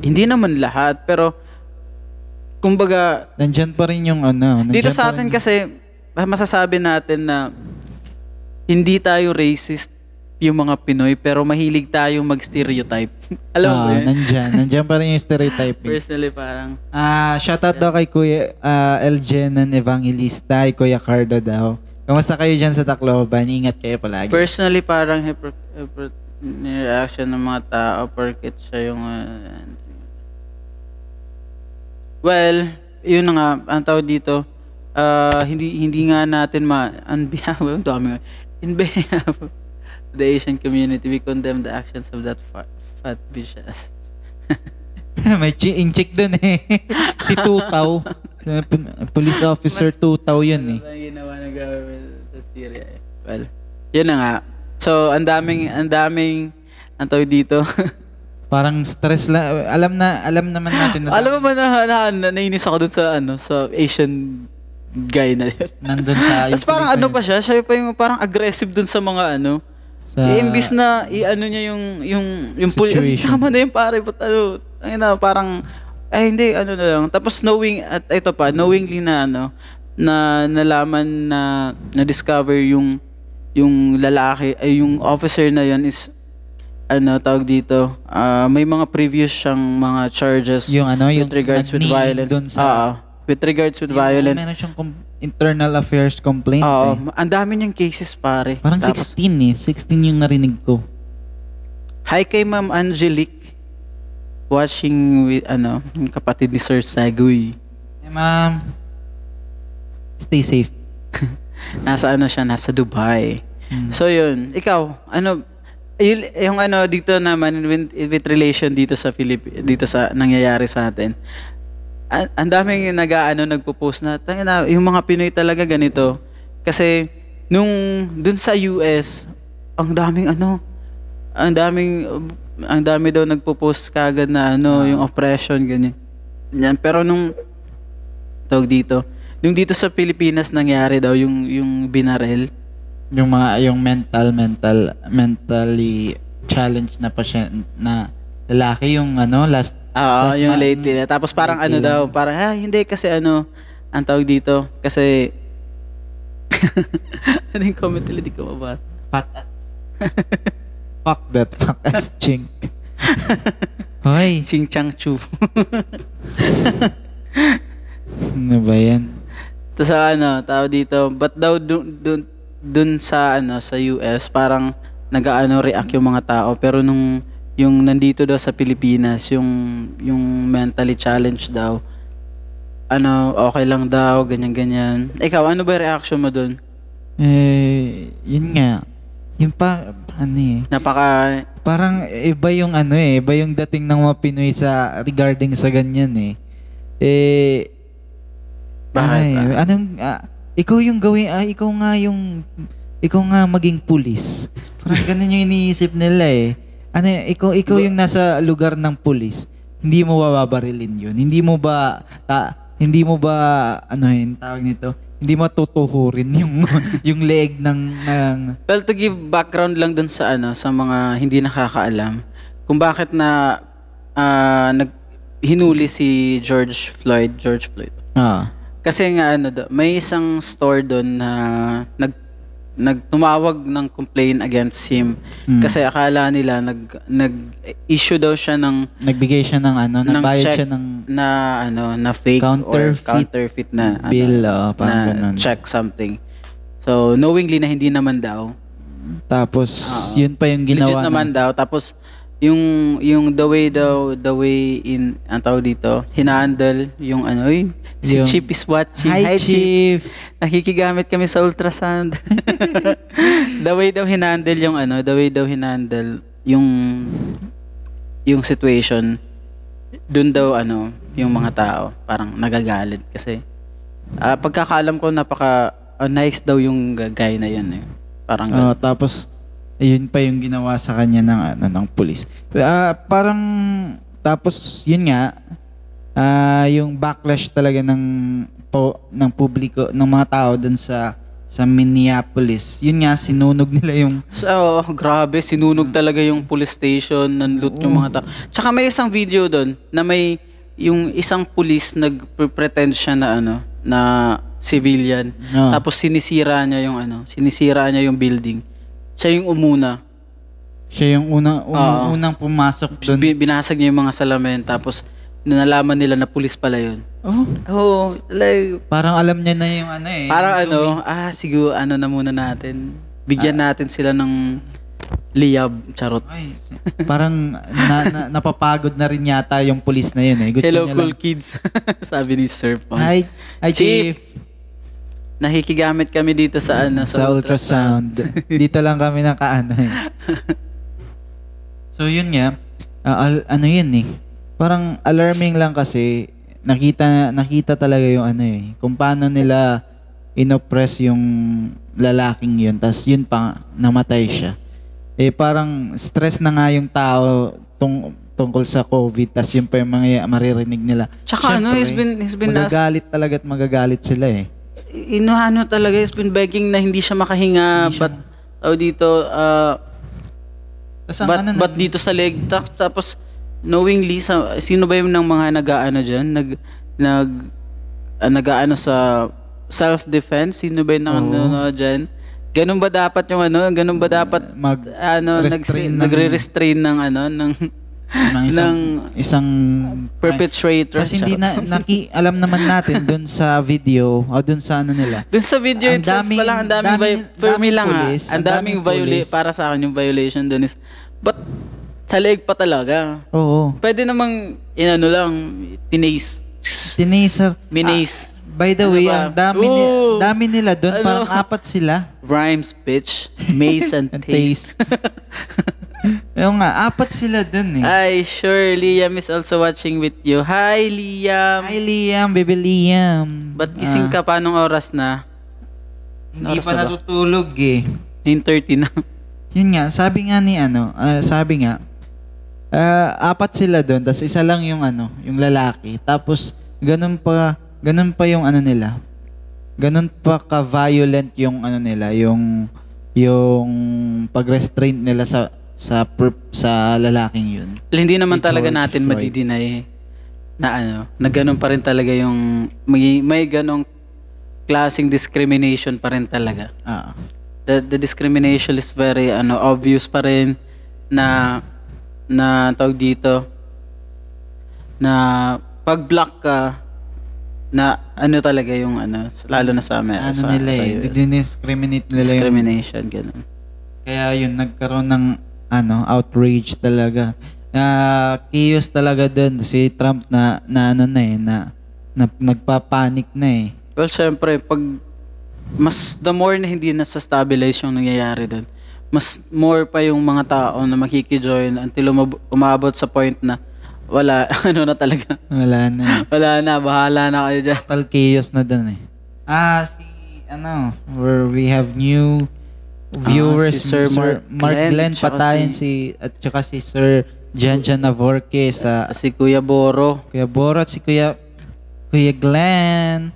hindi naman lahat pero kumbaga Nandyan pa rin yung ano. dito sa atin kasi masasabi natin na hindi tayo racist yung mga Pinoy pero mahilig tayong mag-stereotype. Alam mo Ah, ba yun? nandyan. Nandyan pa rin yung stereotyping. Personally parang Ah, shoutout daw kay Kuya uh, Elgenan Evangelista, kay Kuya Cardo daw. Kamusta kayo dyan sa Tacloban? Ingat kayo palagi. Personally, parang hyper, hyper reaction ng mga tao porket siya yung... uh, well, yun na nga, ang tawag dito, ah, hindi hindi nga natin ma... On behalf of, dami. In behalf of the Asian community, we condemn the actions of that fat, fat bitch ass. May chi- in-check dun eh. si Tutaw. Uh, pol- Police officer Tutaw yun eh. Ano ginawa ng government sa Syria eh? Well, yun na nga. So, ang daming, ang daming, ang tawag dito, Parang stress la Alam na, alam naman natin na Alam mo ba na, na, na nainis ako dun sa ano sa Asian guy na yun. nandun sa... Tapos parang ano pa siya, siya pa yung parang aggressive dun sa mga ano. Sa, imbis na i-ano niya yung yung yung Situation. tama na yung pare, but ano, ay na parang ay hindi ano na lang. Tapos knowing at ito pa, knowingly na ano na nalaman na na-discover yung yung lalaki ay yung officer na yan is ano tawag dito ah, may mga previous siyang mga charges Yung ano, yung with regards with violence dun sa Ah, with regards with Yung violence. Meron siyang com- internal affairs complaint Oo, eh. ang dami niyang cases pare. Parang Tapos, 16 eh. 16 yung narinig ko. Hi kay Ma'am Angelique. Watching with, ano, yung kapatid ni Sir Sagoy. Eh, ma'am, stay safe. Nasa ano siya, nasa Dubai. Hmm. So yun, ikaw, ano, yung, yung ano dito naman with, with relation dito sa Philip dito sa nangyayari sa atin. Ang ang daming nag-aano nagpo-post na, "Tangina, na yung mga Pinoy talaga ganito. Kasi nung dun sa US, ang daming ano, ang daming ang dami daw nagpo-post kagad na ano, yung oppression ganyan. Yan, pero nung tawag dito, nung dito sa Pilipinas nangyari daw yung yung binarel. Yung mga, yung mental, mental, mentally challenged na pasyente na lalaki yung ano, last, Oo, last yung ma- lately. na. Tapos parang ano lately daw, lang. parang ah, hindi kasi ano, ang tawag dito, kasi ano yung comment nila, di ko mabasa. Fat as. Fuck that fuck ass chink. Hoy, Ching Chang Chu. ano ba yan? Tapos ano, tao dito, but daw dun, dun, dun sa ano sa US parang nag-aano react yung mga tao pero nung yung nandito daw sa Pilipinas yung yung mentally challenged daw ano okay lang daw ganyan ganyan ikaw ano ba yung reaction mo dun Eh, yun nga. Yung pa, ano eh. napaka Parang iba yung ano eh, iba yung dating ng mga Pinoy sa regarding sa ganyan eh. Eh, Bakit, ay, ah? anong, ah, ikaw yung gawin, ah, ikaw nga yung, ikaw nga maging pulis. Parang ganun yung iniisip nila eh. Ano, ikaw, ikaw yung nasa lugar ng pulis. Hindi mo ba babarilin yun? Hindi mo ba, ta, hindi mo ba, ano yun, tawag nito? Hindi mo tutuhurin yung, yung leg ng, ng, Well, to give background lang dun sa ano, sa mga hindi nakakaalam, kung bakit na ah, nag hinuli si George Floyd, George Floyd. ah, Kasi nga ano, do- may isang store doon na nag nagtumawag ng complaint against him Mm. kasi akala nila nag nag-issue daw siya ng nagbigay siya ng ano, ng nagbayad check siya ng na ano na fake or Counterfeit counterfeit na ano, bill, oo, na parang ganun. check something. So knowingly na hindi naman daw. Tapos, Oo. yun pa yung ginawa. Legit naman ng- daw. Tapos, yung, yung the way daw, the way in, ang tawag dito, hinahandle yung ano, uy, si Yung- Chip is watching. Hi, Chief. Nakikigamit kami sa ultrasound. the way daw hinandle yung ano, the way daw hinandle yung yung situation dun daw ano, yung mga tao parang nagagalit kasi ah pagkakaalam ko napaka ah, nice daw yung guy na yun eh. Parang Oo, tapos, ayun pa yung ginawa sa kanya ng, ano, ng pulis. Ah, parang, tapos, yun nga, ah, yung backlash talaga ng, po, ng publiko, ng mga tao dun sa, sa Minneapolis. Yun nga, sinunog nila yung, So, oh, grabe, sinunog talaga yung police station, nanloot yung mga tao. Tsaka may isang video doon na may yung isang police nag-pretend siya na ano, na civilian. Ah. Tapos sinisira niya yung ano, sinisira niya yung building. Siya yung umuna. siya yung unang, unang, Oo. unang pumasok dun. Bi- binasag niya yung mga salamin tapos nalaman nila na pulis pala yun. Oh, Oh, like, parang alam niya na yung ano eh. parang ano, ah, siguro ano na muna natin. Bigyan natin sila ng liyab, charot. Ay, parang na, na, napapagod na rin yata yung pulis na yun eh. Gusto Hello, niya cool lang, kids. Sabi ni Sir Pong. Hi, hi Chief. Chief. Nakikigamit kami dito sa ano, Sa ultrasound. Dito lang kami nakaano eh. So yun nga, ah, al- ano yun eh. Parang alarming lang kasi nakita nakita talaga yung ano eh. Kung paano nila inoppress yung lalaking yun. Tapos yun pa, namatay siya. Eh parang stress na nga yung tao tung, tungkol sa COVID. Tapos yun pa yung mga maririnig nila. Tsaka ano, Siyempre, he's been, he's been asked, magagalit talaga at magagalit sila eh. Inuhano talaga, he's been begging na hindi siya makahinga, Hindi siya- but, oh, dito, ah, Tapos ang but, ano, but dito sa leg, ta- tapos, knowingly, sa, sino ba yung ng mga nag-aano dyan? Nag, nag, uh, nag-aano sa self-defense? Sino ba yung nang, Oo. ano, dyan? Ganun ba dapat yung ano? Ganun ba dapat mag ano restrain nagsi- ng- nagre-restrain ng ano ng ng isang, ng isang perpetrator. Kasi hindi na naki, alam naman natin dun sa video o dun sa ano nila. Dun sa video Ang itself daming- pala, ang daming, daming- for me daming lang ha, pulis, ang ang daming daming viola- pulis. para sa akin yung violation dun is, but sa leeg pa talaga. Oo. Pwede namang, inano lang, tinaste. Tinaser. Minace. By the Ano way, ba? ang dami, ni, dami nila doon. Ano? Parang apat sila. Rhymes, bitch. Mace and And taste. Yung nga, apat sila doon eh. Ay, sure, Liam is also watching with you. Hi, Liam. Hi Liam, baby Liam. Ba't gising Ah, ka pa nung oras na? hindi oras pa na ba? natutulog eh. 9.30 na. Yun nga, sabi nga ni ano, ah, sabi nga, ah, apat sila doon, tapos isa lang yung ano, yung lalaki. Tapos, ganun pa, ganun pa yung ano nila. Ganun pa ka-violent yung ano nila, yung yung pag-restraint nila sa sa per- sa lalaking yun. Hindi naman talaga George natin Floyd. madidinay na ano, na ganun pa rin talaga yung, may, may ganong klaseng discrimination pa rin talaga. Ah. The, the discrimination is very ano obvious pa rin na na tawag dito na pag black ka na ano talaga yung ano lalo na sa Amer- ano sa, nila sa eh, US. discriminate nila yung discrimination ganun. Kaya yun, nagkaroon ng ano, outrage talaga. Na chaos talaga doon si Trump na na ano na eh, na, na nagpapanik na eh. Well, syempre, pag mas the more na hindi na-stabilize yung nangyayari doon, mas more pa yung mga tao na makikijoin until umab- umabot sa point na wala, ano na talaga. Wala na eh. Wala na, bahala na kayo dyan. Total chaos na doon eh. Ah, si ano, where we have new viewers, Ah, si Sir Mark Mark Glenn, Glenn Patayan si- si at saka si Sir Janjan Navorque sa Si Kuya Boro. Kuya Borot, si Kuya Kuya Glenn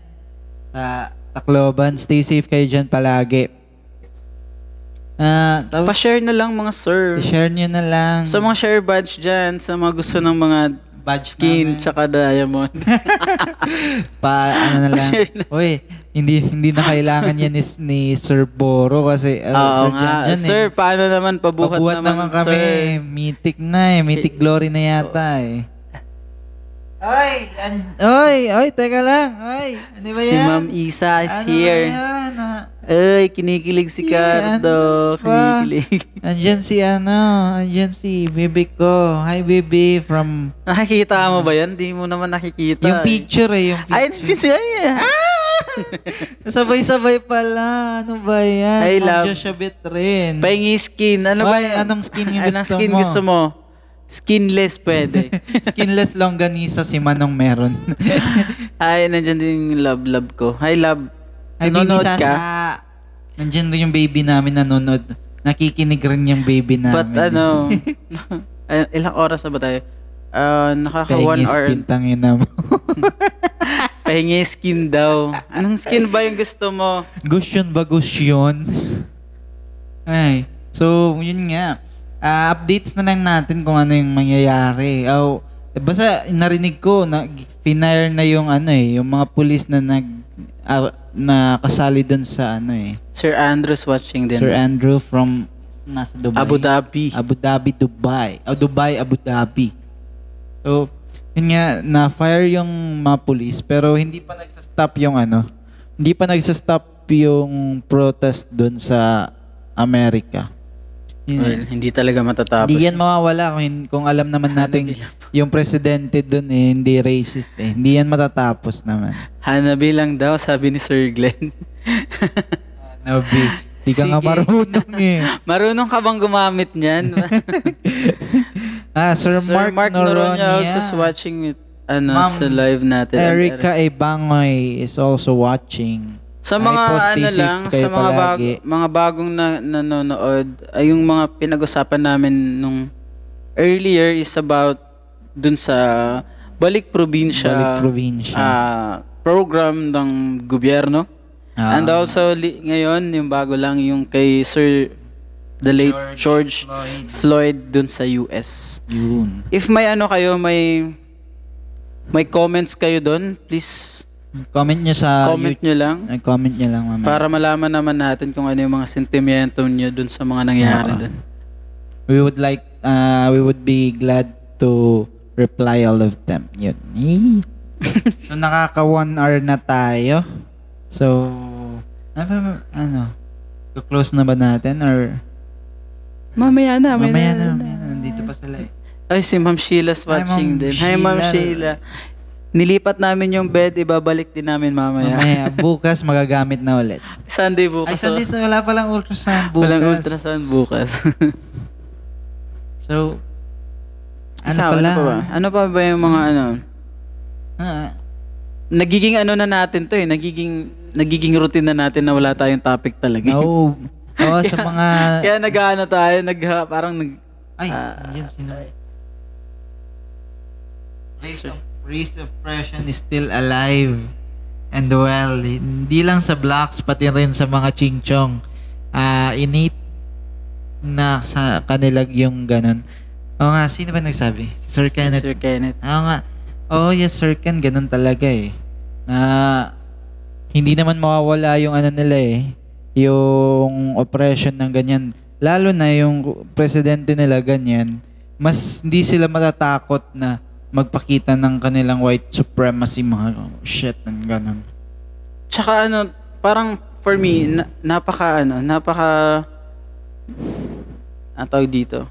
sa Tacloban. Stay safe kayo dyan palagi. Ah, tapos Pa-share na lang mga sir. i-share nyo na lang. Sa mga share badge dyan, sa mga gusto ng mga badge skin namin. tsaka diamond. pa ano na lang. Uy, hindi hindi na kailangan yan ni, ni Sir Boro kasi uh, Oo Sir nga. Jan Jan sir, eh. paano naman? Pabuhat, Pabuhat naman, naman, kami. sir. Mythic na eh. Mythic glory na yata eh. Oy! An- oy! Oy! Teka lang! Oy! Ano ba Si yan? Ma'am Isa is ano here. Ba yan? Ah, Ay, kinikilig si Cardo. pa. Kinikilig. Andyan si ano, andyan si baby ko. Hi baby from nakikita mo ba yan? Di mo naman nakikita. yung eh. picture eh, yung Ay, picture. nandiyan siya. Sabay-sabay pala. Ano ba yan? I Ma'am love- Joshua Betrin. Pahingi skin. Ano ba Ay, yan? anong skin yung Anong gusto skin mo? gusto mo? Skinless pwede. Skinless longganisa si Manong meron. Ay, nandiyan din yung love-love ko. Hi, love. Ay, baby Nanonood Sasa. ka? Nandyan rin yung baby namin nanonood. Nakikinig rin yung baby namin. But ano, ay, ilang oras na ba tayo? Ah, nakaka one Pengis hour. din tangina mo. Pahingi skin daw. Anong skin ba yung gusto mo? Gusto yun ba gusto yun? Ay, so yun nga. Ah, updates na lang natin kung ano yung mangyayari. Oh, basta narinig ko na finire na yung ano eh, yung mga pulis na nag ar- na kasali doon sa ano eh. Sir Andrew's watching din. Sir Andrew from nasa Dubai. Abu Dhabi. Abu Dhabi, Dubai. Oh, Dubai, Abu Dhabi. So, yun nga, na-fire yung mga police pero hindi pa nagsa-stop yung ano, hindi pa nagsa-stop yung protest doon sa Amerika. Yun- Well, hindi talaga matatapos. hindi yan mawawala kung, kung alam naman natin yung presidente doon eh, hindi racist eh. Hindi yan matatapos naman. Hanabi lang daw, sabi ni Sir Glenn. Nabi, hindi ka nga marunong eh. Marunong ka bang gumamit niyan? Ah, Sir, Mark, Noronia. also is watching with ano Ma'am sa live natin. Erica Ebangoy is also watching. Sa mga ano safe lang, sa mga bag, mga bagong na, nanonood, ay yung mga pinag-usapan namin nung earlier is about dun sa Balik Probinsya, Balik Probinsya. ah, program ng gobyerno. Ah. And also li- ngayon, yung bago lang yung kay Sir the late George, Floyd. dun sa US. Yun. If may ano kayo, may may comments kayo dun, please Comment nyo sa comment nyo lang. Ay, comment nyo lang mamaya. Para malaman naman natin kung ano yung mga sentimiento nyo dun sa mga nangyayari Oo. dun. we would like, uh, we would be glad to reply all of them. Yun. So, nakaka one hour na tayo. So, ano, ano, close na ba natin or Mamaya na, mamaya na, mamaya na, nandito pa sila eh. Ay, si Ma'am Sheila's Hi, watching Ma'am din. Hi, Ma'am Sheila. Nilipat namin yung bed, ibabalik din namin mamaya. Mamaya, bukas magagamit na ulit. Sunday bukas. Ay, Sunday, so wala palang ultrasound bukas. Walang ultrasound bukas. So, ano Ikaw, pala? Ano pa ba? Ano pa ba yung mga ano? Ah, Nagiging ano na natin to eh. Nagiging, nagiging routine na natin na wala tayong topic talaga. no. Oo, sa mga... Kaya nag-ano tayo, nag, parang nag, Ay, Ah. yan sino? Of, race oppression is still alive and well. Hindi lang sa blacks, pati rin sa mga chingchong. Ah, innate na sa kanila yung ganun. Oo nga, sino ba nagsabi? Si Sir Kenneth. Sir Kenneth. Oo nga. Oo, yes, Sir Ken, ganun talaga eh. Na hindi naman mawawala yung ano nila eh. Yung oppression ng ganyan. Lalo na yung presidente nila ganyan. Mas hindi sila matatakot na magpakita ng kanilang white supremacy mga shit ng ganun. Tsaka ano, parang for me, na, napaka ano, napaka ang tawag dito,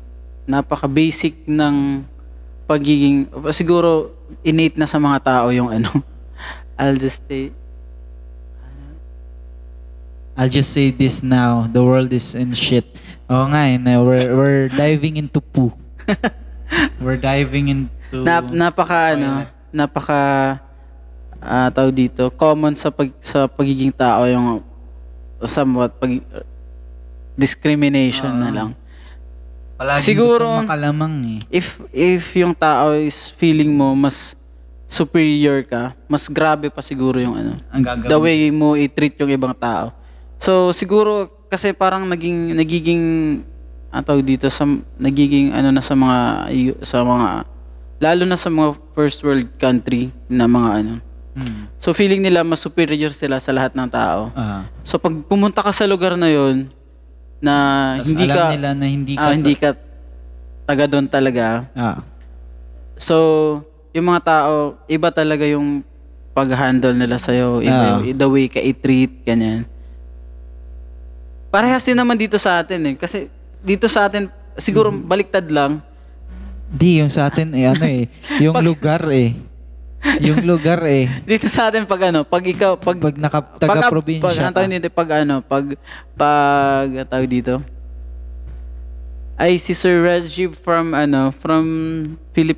napaka basic ng pagiging, siguro innate na sa mga tao yung ano, I'll just say, I'll just say this now. The world is in shit. Oo nga eh. We're, we're diving into poo. we're diving into... nap, napaka ano, napaka ah tawag dito, common sa pag sa pagiging tao yung somewhat pag discrimination na lang. Palagi Siguro- makalamang eh. if if yung tao is feeling mo mas superior ka, mas grabe pa siguro yung ano, Ang gagawin. the way mo i-treat yung ibang tao. So siguro kasi parang naging nagiging ataw dito sa nagiging ano na sa mga sa mga lalo na sa mga first world country na mga ano. Hmm. So feeling nila mas superior sila sa lahat ng tao. Ah. So pag pumunta ka sa lugar na 'yon na Tas hindi alam ka nila na hindi ka... ah, hindi ka taga doon talaga, Ah. So, yung mga tao, iba talaga yung pag-handle nila sa'yo. Iba Ah. yung, the way ka i-treat, ganyan. Parehas din naman dito sa atin eh. Kasi dito sa atin, siguro Mm-hmm. baliktad lang. Di, yung sa atin eh, ano eh. Yung Pag- lugar eh. Yung lugar eh. Dito sa atin, pag ano, pag ikaw, pag... Pag naka, pag, taga-probinsya pag, ka. dito, pag ano, pag, pag, tawag dito, ay si Sir Reggie from, ano, from Philip,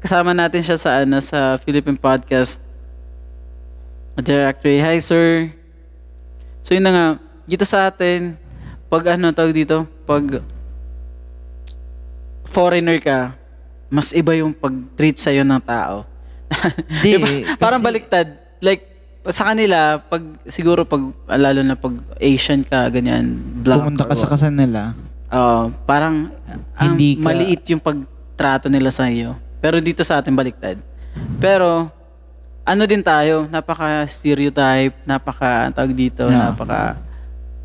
kasama natin siya sa, ano, sa Philippine Podcast Directory. Hi, sir. So, yun na nga, dito sa atin, pag ano, tawag dito, pag foreigner ka, mas iba yung pag-treat sa'yo ng tao. Hindi Diba? eh, Parang kasi- baliktad. Like, sa kanila, pag, siguro pag, lalo na pag Asian ka, ganyan, black Pumunta ka sa kasan nila. Oo, parang ang Hindi ka- maliit yung pagtrato nila sa iyo. Pero dito sa atin baliktad. Pero ano din tayo, napaka stereotype, napaka tawag dito, Yeah. napaka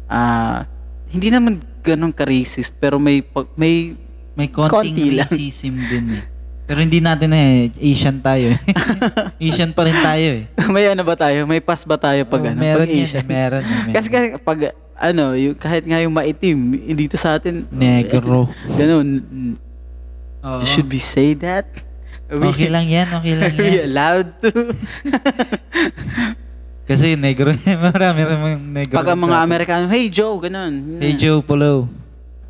ah hindi naman ganun ka racist pero may may May konting Konti lang. racism din eh. Pero hindi natin eh, Asian tayo eh. Asian pa rin tayo eh. may ano ba tayo? May pass ba tayo pag Oh, ano? meron pag yan, Asian? meron eh, meron. Kasi, kasi pag ano, yung, kahit nga yung maitim, dito sa atin Negro. ganun. Oo. Should we say that? Are we- Okay lang yan, okay lang Are we yan. allowed to? Kasi negro, marami rin negro. Pag ang mga. Amerikano, hey Joe, ganun. Hey Joe Polo.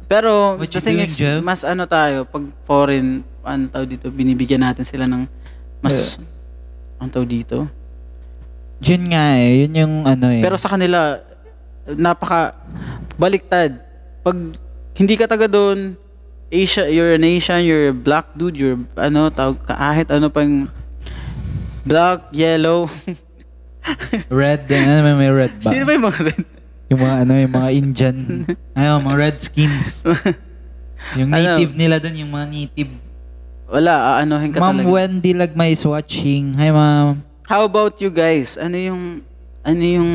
Pero What the thing doing, is, Joe? mas ano tayo, pag foreign, ano tawag dito, binibigyan natin sila ng mas, ano tawag dito. Yun nga eh, yun yung ano eh. Pero sa kanila, napaka baliktad. Pag hindi ka taga doon, Asia, you're an Asian, you're a black dude, you're ano, tawag ka, kahit ano pang black, yellow. red, din, ano may- may red ba? Sino ba yung mga red? Yung mga ano, yung mga Indian, ayun, mga red skins. Yung Ano? native nila dun, yung mga native. Wala, aanohin ka Ma'am talaga. Wendy Lagmay is watching. Hi, ma'am. How about you guys? Ano yung ano yung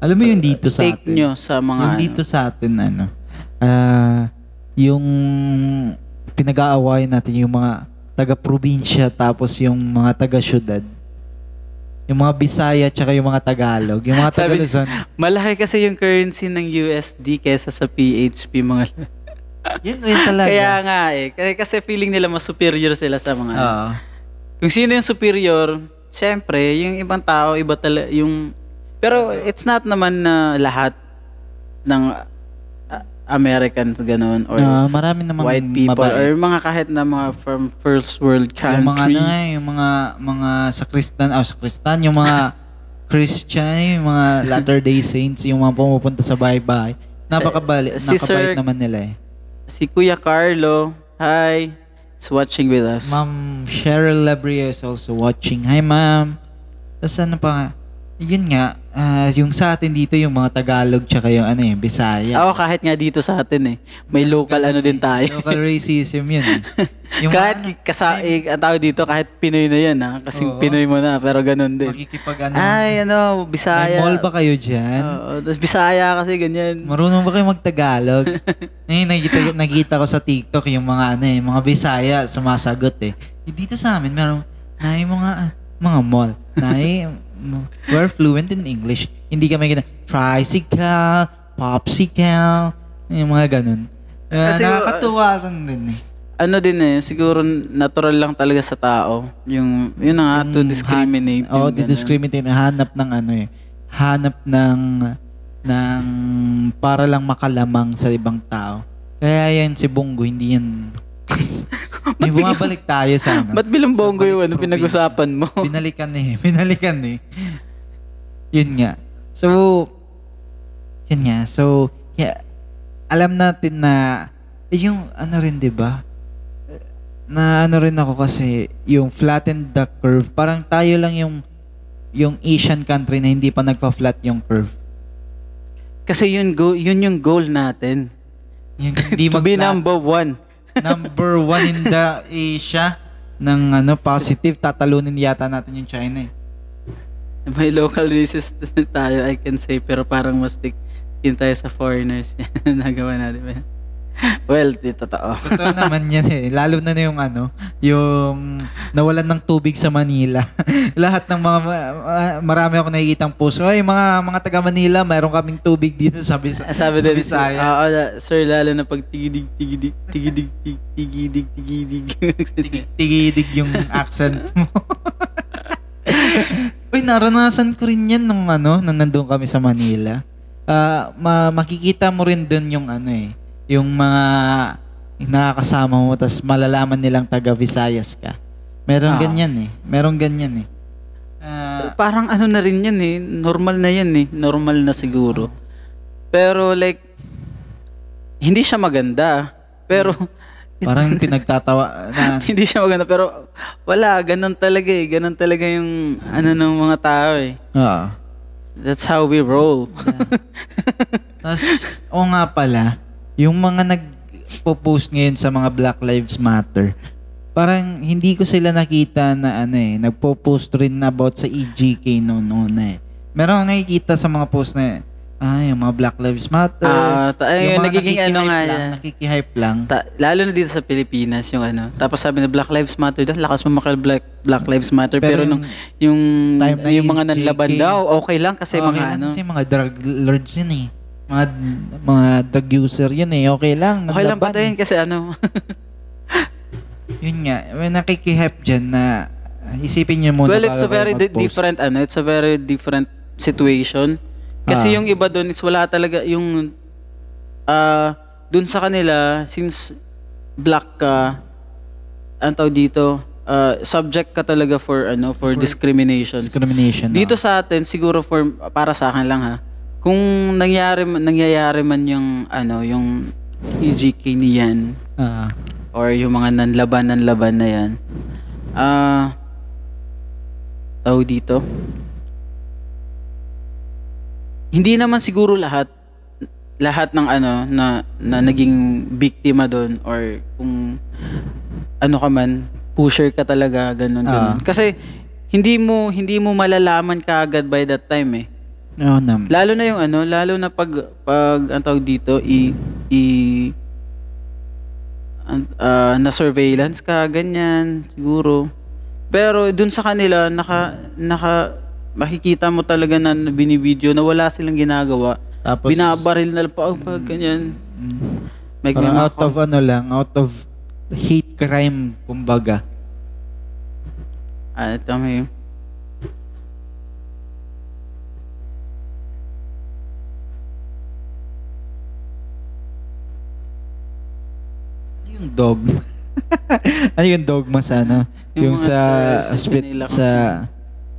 Alam mo yung dito sa take atin? nyo sa mga yung ano? dito sa atin, ano, ah, yung pinag-aawayan natin yung mga taga-probinsya tapos yung mga taga-syudad. Yung mga Bisaya tsaka yung mga Tagalog. Yung mga Sabi- taga-Luzon. Malaki kasi yung currency ng USD kesa sa PHP mga Yun rin talaga. Kaya nga eh. Kasi, kasi feeling nila mas superior sila sa mga Oo. Kung sino yung superior, syempre, yung ibang tao, iba talaga, yung... Pero it's not naman na lahat ng Americans ganun or Ah, marami namang white people mabait. or mga kahit na mga from first world country. Yung mga ano nga, yung mga mga sa Kristan, ah, sa Kristan, yung mga Christian, yung mga Latter-day Saints, yung mga pumupunta sa bahay-bahay. Napakabali, Eh, si nakabait Sir- naman nila eh. Si Kuya Carlo, hi, is watching with us. Ma'am Cheryl Labria is also watching. Hi, ma'am. Tapos ano pa, yun nga, ah, yung sa atin dito, yung mga Tagalog, tsaka yung ano yung Bisaya. Ako kahit nga dito sa atin eh. May local ano din tayo. Local racism yun eh. Yung kahit mga, kasa, eh, ang tao dito, kahit Pinoy na yan ha. Kasi Oo. Pinoy mo na, pero ganun din. makikipag ano, Ay, ano, may Bisaya. mall ba kayo dyan? Oo, tapos Bisaya kasi ganyan. Marunong ba kayo magtagalog? Ngayon, nakita, nakita ko sa TikTok yung mga ano eh, mga Bisaya sumasagot eh. Eh, Dito sa amin, meron na mga, mga mall. Na we're fluent in English. Hindi kami gina, tricycle, popsicle, yung mga ganun. Uh, Kasi, nakakatuwa rin din eh. Ano din eh, siguro natural lang talaga sa tao. Yung, yun na nga, to discriminate. Oo, yung ganun. discriminate. Hanap ng ano eh. Hanap ng ng para lang makalamang sa ibang tao. Kaya yan si Bongo, hindi yan... May bumabalik tayo sa ano. Ba't bongo yung ano, pinag-usapan mo? Binalikan eh. Binalikan eh. Yun nga. So, yun nga. So, yeah, alam natin na eh, yung ano rin, di ba? Na ano rin ako kasi yung flatten the curve. Parang tayo lang yung yung Asian country na hindi pa nagpa-flat yung curve. Kasi yun, go, yun yung goal natin. Yung hindi to be mag number one. Number one in the Asia ng ano positive tatalunin yata natin yung China eh. May local racist tayo, I can say, pero parang mas yun tayo sa foreigners. Nagawa natin. Well, di totoo. Totoo naman yan eh. Lalo na na yung ano, yung nawalan ng tubig sa Manila. Lahat ng mga, ma- marami ako nakikitang post. Ay, mga, mga taga Manila, mayroon kaming tubig dito sa, Bis- Sabi sa din, Visayas. Oo, da- sir, lalo na pag tigidig, tigidig, tigidig, tig- tigidig, tigidig. Tig- tigidig yung accent mo. Uy, naranasan ko rin yan nung ano, nung nandun kami sa Manila. Ah, ma- makikita mo rin dun yung ano eh, yung mga nakakasama mo tas malalaman nilang taga Visayas ka. Meron Ah. ganyan eh. Meron ganyan eh. Ah, parang ano na rin yan eh. Normal na yan eh. Normal na siguro. Pero like, hindi siya maganda. Pero, parang pinagtatawa na hindi siya maganda. Pero, wala. Ganun talaga eh. Ganun talaga yung ano ng mga tao eh. Oo. That's how we roll. Tapos, o nga pala, yung mga nagpo-post ngayon sa mga Black Lives Matter, parang hindi ko sila nakita na ano eh, nagpo-post rin about sa EGK noon noon eh. Meron akong nakikita sa mga post na, ah, yung mga Black Lives Matter. Ah, ta- ayun, mga nagiging ano nga lang, yan. Nakikihype lang. Ta- lalo na dito sa Pilipinas yung ano. Tapos sabi na Black Lives Matter daw, lakas mo maka Black Black Lives Matter pero, Pero nung yung na yung mga yung nanlaban daw, okay lang kasi mga ano. Kasi mga drug lords yun eh. Mga, mga drug user yun eh. Okay lang. Okay lang patayin eh. kasi ano. Yun nga, may nakikihype dyan na isipin niyo muna. well, it's a very di- different ano, it's a very different situation. Kasi Ah. yung iba doon is wala talaga yung ah doon sa kanila since black ka ang tawag dito ah, subject ka talaga for ano for, discrimination. Discrimination. Dito ah. sa atin siguro for para sa akin lang ha. Kung nangyari nangyayari man yung ano yung EGK niyan Ah. or yung mga nanlaban nanlaban na yan. Ah tawag dito. Hindi naman siguro lahat lahat ng ano na na naging biktima doon or kung ano ka man pusher ka talaga ganun ganun. Ah. Kasi hindi mo hindi mo malalaman kaagad by that time eh. Oo naman. Lalo na yung ano, lalo na pag pag ang tawag dito i i ah, na surveillance ka, ganyan, siguro. Pero dun sa kanila, naka, naka, makikita mo talaga na binibideo na wala silang ginagawa. Tapos, Binabaril na lang pa, pag ganyan. May parang out of ano lang, out of hate crime, kumbaga. Ah, ito may... dogma? ano yung dogma sa ano? Yung Yung, sa, sa- sa spit, kung sa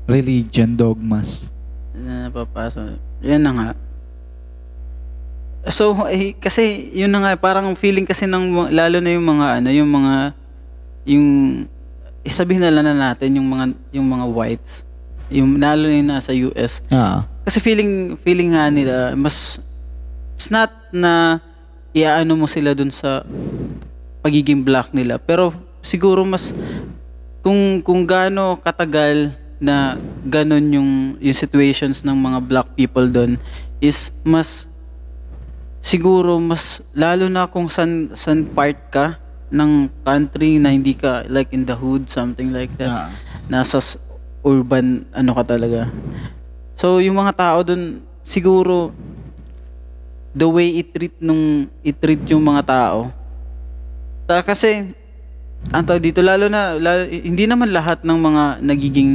religion dogmas. na napapasok. Yan na nga. So, eh, kasi yun na nga, parang feeling kasi ng, lalo na yung mga, ano, yung mga, yung, isabihin na lang na natin yung mga, yung mga whites, yung lalo na yung nasa US. Ah. Kasi feeling, feeling nga nila, mas, it's not na iaano mo sila dun sa pagiging black nila. Pero siguro mas, kung, kung gaano katagal na ganon yung, yung situations ng mga black people doon is mas siguro mas lalo na kung san san part ka ng country na hindi ka like in the hood something like that Ah. nasa urban ano ka talaga so yung mga tao doon siguro the way i-treat nung i-treat yung mga tao ta kasi ang tawag dito lalo na lalo- hindi naman lahat ng mga nagiging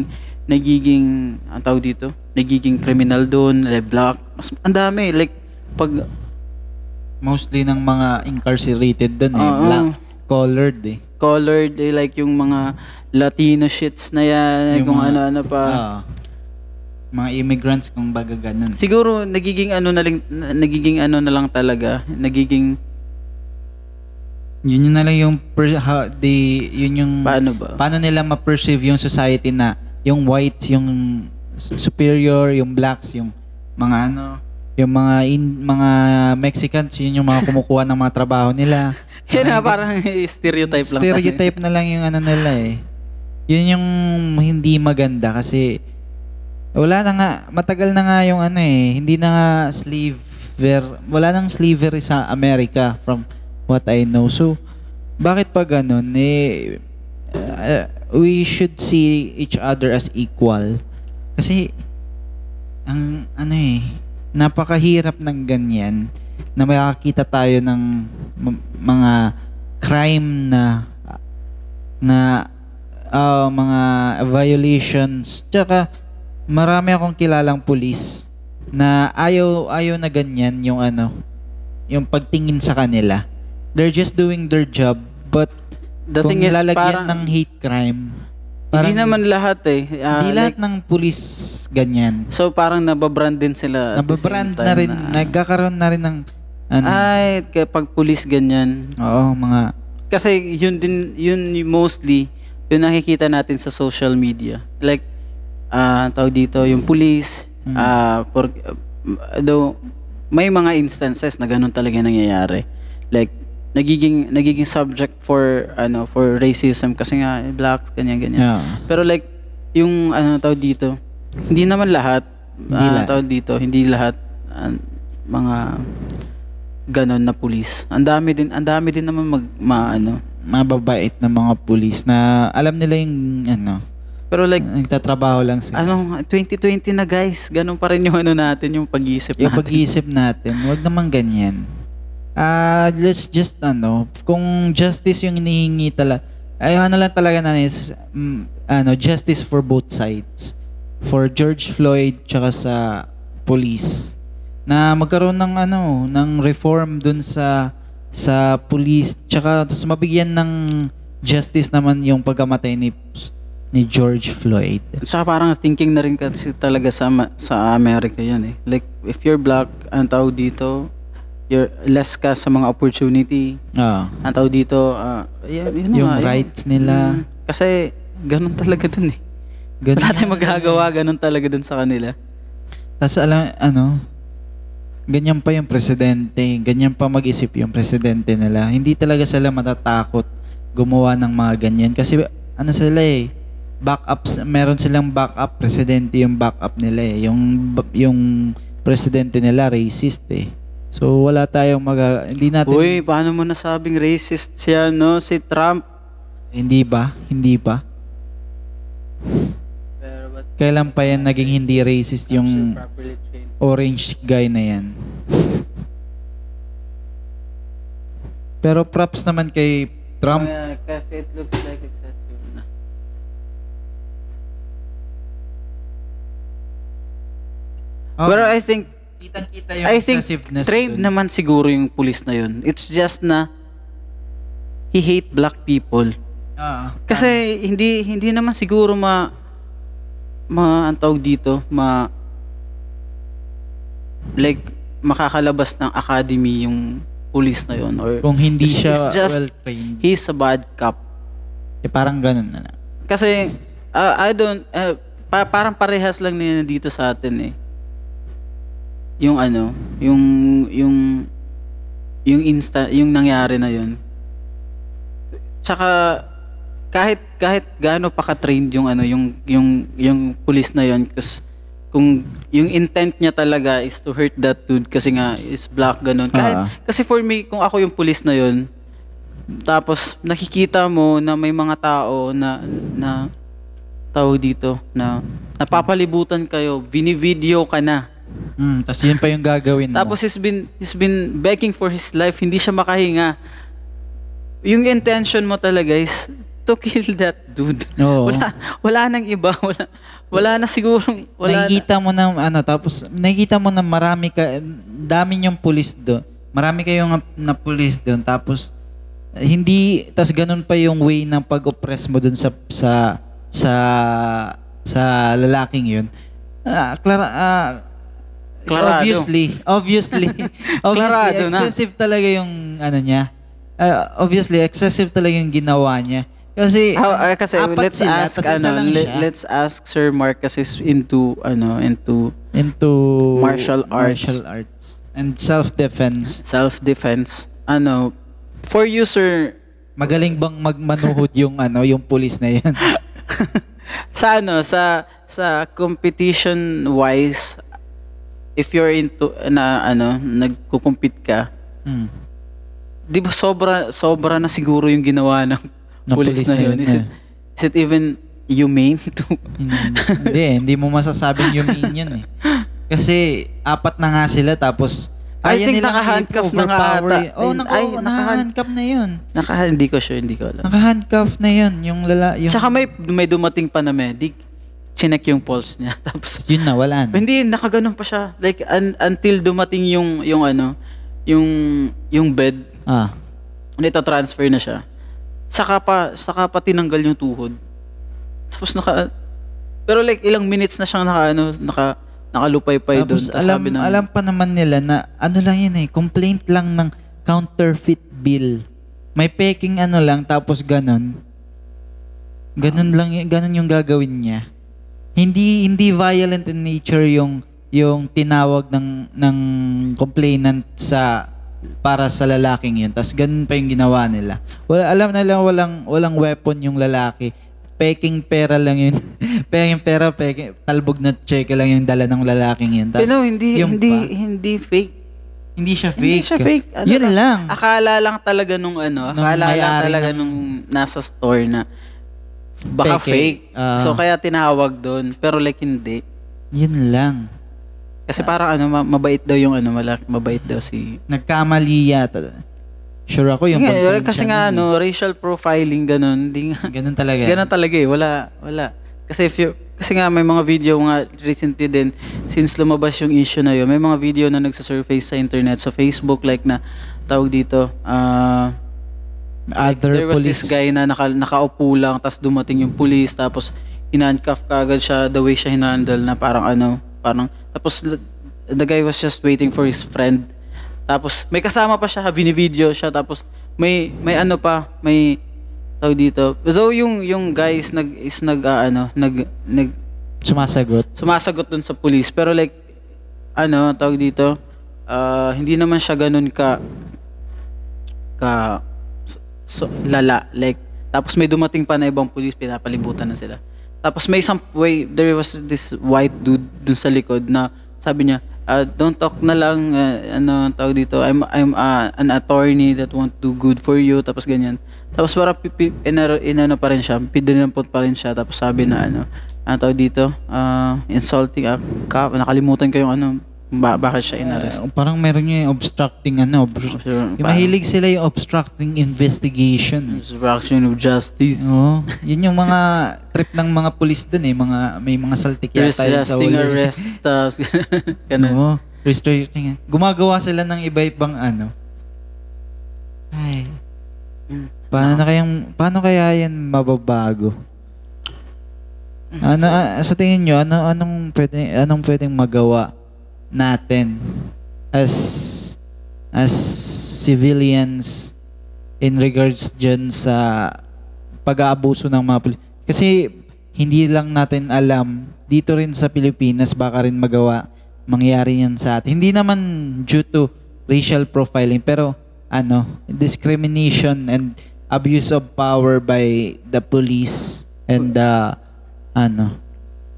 nagiging ang tawag dito nagiging criminal doon like black mas ang dami like pag Mostly ng mga incarcerated doon eh. Oo. Black, colored eh. colored eh, like yung mga Latino shits na yan Yung kung mga- ano-ano pa Ah. mga immigrants kung baga ganun. siguro nagiging ano na lang na- nagiging ano na lang talaga nagiging Yun yun na lang yung per, how, they, yun yung paano ba paano nila ma-perceive yung society na yung whites yung su- superior, yung blacks yung mga ano, yung mga in, mga Mexicans yun yung mga kumukuha ng mga trabaho nila. Yan na, parang stereotype lang. Stereotype na lang yung ano nila eh. Yun yung hindi maganda kasi wala na nga, matagal na nga yung ano eh, hindi na nga slaver, wala nang slavery sa Amerika from what I know. So, bakit pa ganun? Eh, uh, we should see each other as equal. Kasi, ang ano eh, napakahirap ng ganyan na makakita tayo ng m- mga crime na na ah, mga violations tsaka marami akong kilalang pulis na ayaw ayaw na ganyan yung ano yung pagtingin sa kanila they're just doing their job but The kung thing is, parang, ng hate crime hindi naman lahat eh. Ah, hindi lahat like, ng pulis ganyan so parang nababrand din sila. nababrand na rin nagkakaroon na rin ng ano Ay, kapag police ganyan. oo mga Kasi yun din, yun mostly, yun nakikita natin sa social media. Like, ah tawag dito, yung police, Mm. ah por, though, may mga instances na ganun talaga nangyayari. Like, nagiging nagiging subject for ano for racism kasi nga eh, blacks ganyan ganyan. yeah. Pero like yung ano tawag dito, hindi naman lahat Hindi ah, lahat. tawag dito, hindi lahat ah, mga ganon na pulis. Ang dami din, ang dami din naman mag maano. mababait na mga pulis na alam nila yung ano Pero like nagtatrabaho lang sila ano 2020 na guys, ganun pa rin yung ano natin, yung pag-iisip yung natin. pag-iisip natin, wag naman ganyan. Ah, let's just ano, kung justice yung hinihingi talaga, ay ano lang talaga na is mm, ano, justice for both sides. For George Floyd tsaka sa police na magkaroon ng ano, ng reform dun sa sa police tsaka tas mabigyan ng justice naman yung pagkamatay ni ni George Floyd. Saka parang thinking na rin kasi talaga sa sa America yan eh. Like if you're black, ang tawag dito, you're less ka sa mga opportunity. Ah, Ang tawag dito, yeah, yun na yung nga, yun. rights nila. Mm, kasi ganun talaga dun eh. Ganun Wala tayong magagawa, ganun talaga dun sa kanila. Tapos alam, ano, ganyan pa yung presidente, ganyan pa mag-isip yung presidente nila. Hindi talaga sila matatakot gumawa ng mga ganyan. Kasi ano sila eh, backups, meron silang backup, presidente yung backup nila eh. Yung, yung presidente nila racist eh. So wala tayong mag hindi natin Uy, paano mo nasabing racist siya, no? Si Trump. hindi ba? Hindi ba? Pero but Kailan pa yan naging hindi racist yung properly trained. orange guy na yan? Pero props naman kay Trump. Yeah, kasi it looks like excessive na. Pero I think kitang-kita yung I think excessiveness trained dun. naman siguro yung pulis na yun. It's just na he hate black people. Ah, Kasi hindi hindi naman siguro ma ma ang tawag dito, ma like makakalabas ng academy yung pulis na yun or kung hindi It's- siya it's just- well trained, he's a bad cop. eh, parang ganun na lang. Kasi uh, I don't uh, pa- parang parehas lang nila dito sa atin eh. Yung ano, yung yung yung insta yung nangyari na yun. Tsaka kahit kahit gaano pa ka-trained yung ano yung yung yung police na yun kasi kung yung intent niya talaga is to hurt that dude kasi nga is black ganun. Kahit Ah. kasi for me kung ako yung police na yun tapos nakikita mo na may mga tao na na tao dito na napapalibutan kayo, binivideo ka na. Mm, tas yun pa yung gagawin mo. Tapos he's been he's been begging for his life, hindi siya makahinga. Yung intention mo talaga is to kill that dude. Oo. Wala wala nang iba, wala wala na siguro wala na. nakikita mo na ano tapos nakikita mo na marami ka dami yung pulis doon. Marami kayong na pulis doon tapos eh, hindi tas ganun pa yung way ng pag-oppress mo doon sa sa sa sa lalaking yun. Ah, Clara ah, Klarado. obviously, obviously, obviously Klarado na. excessive talaga yung ano niya. Ah, obviously excessive talaga yung ginawa niya. Kasi How, ah, kasi apat let's sila, ask tas isa ano, lang le- siya. let's ask Sir Mark kasi is into ano into into Martial arts. martial arts and self-defense. self-defense. Ano, for you sir, Magaling bang magmanuhod yung ano, yung pulis na 'yan? sa ano sa sa competition wise if you're into na ano nagko-compete ka Hmm. di ba sobra sobra na siguro yung ginawa ng Ng police police na na yun is it, is it even humane to hindi, hindi mo masasabing yung yun eh. Kasi apat na nga sila tapos I think naka-handcuff na nga ata. eh. Oh, Ay, naka, ay, naka-handcuff na yun. naka hindi ko sure hindi ko alam Naka-handcuff na yun. Yung lala, yung... tsaka may may dumating pa na medic chinek yung pulse niya tapos Yun na, wala na. Hindi, nakaganon pa siya. Like, un- until dumating yung, yung ano, yung, yung bed, Ah. nito transfer na siya. Saka pa, saka pa tinanggal yung tuhod. Tapos naka, pero like, ilang minutes na siyang naka, ano, naka, nakalupay-pay doon. Tapos alam, sabi na, alam pa naman nila na ano lang yun eh, complaint lang ng counterfeit bill. May peking ano lang tapos ganon. Ganon lang ganon yung gagawin niya. Hindi hindi violent in nature yung yung tinawag ng ng complainant sa para sa lalaking yun. Tapos ganun pa yung ginawa nila. Wala, alam na lang walang walang weapon yung lalaki. Peking pera lang yun. peking pera, peking, talbog na cheque lang yung dala ng lalaking yun. Tas pero hindi, yung hindi, pa, hindi fake. hindi siya fake. Hindi siya fake. Ano yun lang. Akala lang talaga nung ano, Nung akala lang may-ari talaga ng- nung nasa store na baka Peke. fake. Ah. so kaya tinawag doon. Pero like hindi. Yun lang. Kasi parang ano, ma- mabait daw yung ano, malaki, mabait daw si... Nagkamali yata. Sure ako yung pagsensya kasi nga ano, racial profiling ganun, di nga. Ganun talaga. Ganun talaga eh, wala, wala. Kasi if you, kasi nga may mga video nga recently din, since lumabas yung issue na yun, may mga video na nagsasurface sa internet, sa Facebook, like na, tawag dito, ah, Other there was police. this guy na naka, nakaupo lang, tapos dumating yung police, tapos hinandcuff kagad siya, the way siya hinandle na parang ano, parang, tapos the guy was just waiting for his friend. Tapos may kasama pa siya, binivideo siya, tapos may, may ano pa, may, tawag dito, though yung, yung guy is nag, is nag, ah, ano, nag, nag, Sumasagot. sumasagot dun sa police, pero like, ano, tawag dito, ah, hindi naman siya ganun ka, ka, so, lala, like, tapos may dumating pa na ibang police, pinapalibutan na sila. Tapos may isang way, there was this white dude dun sa likod na sabi niya, ah, don't talk na lang ah, ano ang tawag dito I'm I'm ah, an attorney that want to do good for you tapos ganyan tapos parang pipi, inano, inano pa rin siya pidinampot pa rin siya tapos sabi na ano ang tawag dito ah, insulting ah, ka, nakalimutan ko yung ano ba, bakit siya inarrest Uh, parang meron yung obstructing ano. obstru- Sure, yung mahilig sila yung obstructing investigation. obstruction of justice Oo. Yun yung mga trip ng mga pulis dun eh. Mga, may mga saltik yata sa resisting arrest tapos ganun Oo. Restraining. Gumagawa sila ng iba-ibang ano. Ay. Paano kayang paano kaya yan mababago? Ano ah, sa tingin niyo ano anong pwede anong pwedeng magawa natin as as civilians in regards dyan sa pag-aabuso ng mga pulis. Kasi hindi lang natin alam dito rin sa Pilipinas baka rin magawa mangyari yan sa atin. Hindi naman due to racial profiling pero ano, discrimination and abuse of power by the police and the ano.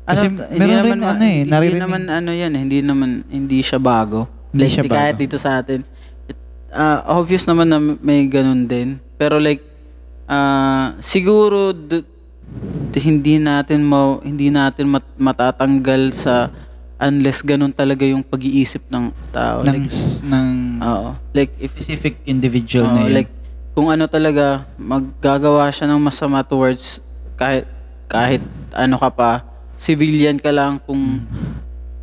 Kasi Ano, hindi meron naman rin ma- ano eh, hindi naririnig. naman ano yan, eh, hindi naman hindi siya bago. Hindi like, siya di kahit bago. dito sa atin. It, ah, obvious naman na may ganun din. Pero like ah, siguro d- hindi natin mau hindi natin mat- matatanggal sa unless ganun talaga yung pag-iisip ng tao. ng, like, ng oo. Like if specific individual Oo, na yun. like kung ano talaga maggagawa siya ng masama towards kahit kahit ano ka pa civilian ka lang kung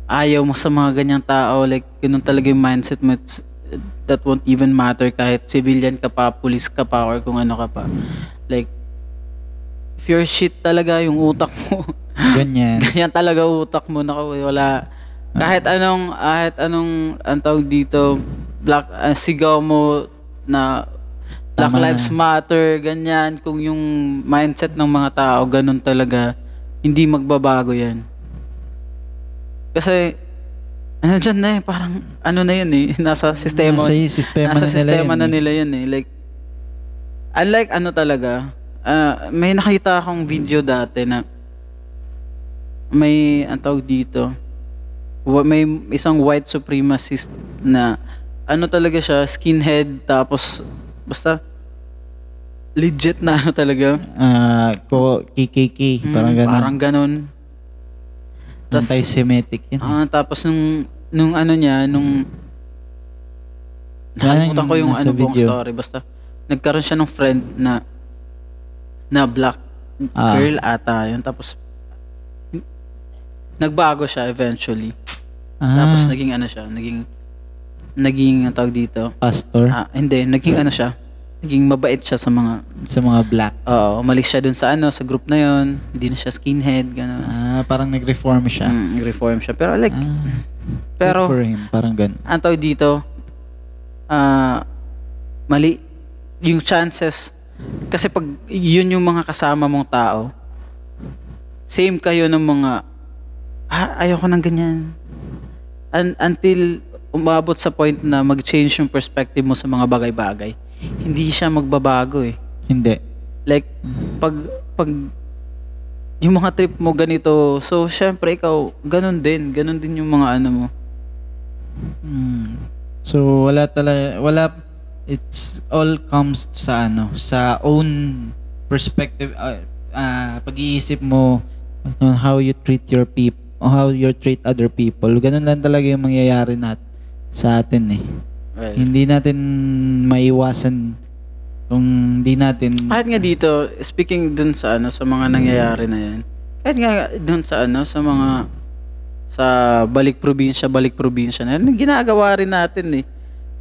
ayaw mo sa mga ganyang tao like ganun talaga yung mindset mo it's- that won't even matter kahit civilian ka pa police ka pa or kung ano ka pa like if you're shit talaga yung utak mo Ganyan. ganyan talaga utak mo na wala kahit anong kahit anong ang tawag dito black ah, sigaw mo na Black Tama Lives na. Matter ganyan kung yung mindset ng mga tao ganun talaga hindi magbabago yan kasi ano dyan na eh parang ano na yun eh nasa sistema Nasa sistema nasa na nila sistema yun na eh. nila yun eh like unlike ano talaga ah, may nakita akong video dati na may ang tawag dito may isang white supremacist na ano talaga siya skinhead tapos basta legit na ano talaga? Ah, ko KKK, parang Mm, ganun. parang ganun. Tas- Anti-Semitic yun. Ah, tapos nung nung ano niya, nung nakalimutan ko yung ano buong story. Basta nagkaroon siya ng friend na na black Ah. girl ata yun. Tapos nagbago siya eventually. Ah, tapos naging ano siya naging naging ang tawag dito? Pastor? Ah, hindi naging ano siya naging mabait siya sa mga sa mga black. oo umalis siya dun sa ano sa group na yon hindi na siya skinhead gano'n Ah, parang nag-reform siya. mm, reform siya pero like Ah, pero good for him, parang ganun. ang tawag dito, ah, mali yung chances. Kasi pag yun yung mga kasama mong tao, same kayo ng mga, ah, ayoko ng ganyan. Un- until umabot sa point na mag-change yung perspective mo sa mga bagay-bagay, hindi siya magbabago eh. Hindi. Like, pag, pag yung mga trip mo ganito, so syempre ikaw, ganun din, ganun din yung mga ano mo. Hmm. So wala talaga wala it's all comes sa ano sa own perspective uh, ah, pag-iisip mo on how you treat your people how you treat other people ganun lang talaga yung mangyayari nat sa atin eh Well, hindi natin maiwasan kung hindi natin Kahit nga dito, speaking dun sa ano sa mga nangyayari na 'yan. Kahit nga dun sa ano sa mga sa balik probinsya, balik probinsya na yan, ginagawa rin natin eh.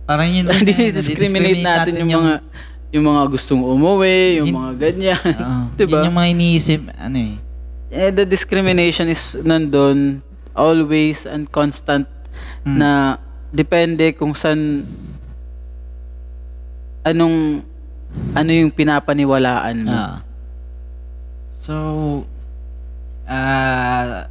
parang yun Hindi discriminate natin yung mga yung mga gustong umuwi, yung Hin- mga ganyan. Oo. 'Di ba? Yun yung mga iniisip ano eh Eh, the discrimination is nandun always and constant Hmm. na depende kung saan anong ano yung pinapaniwalaan mo. Ah. So, ah,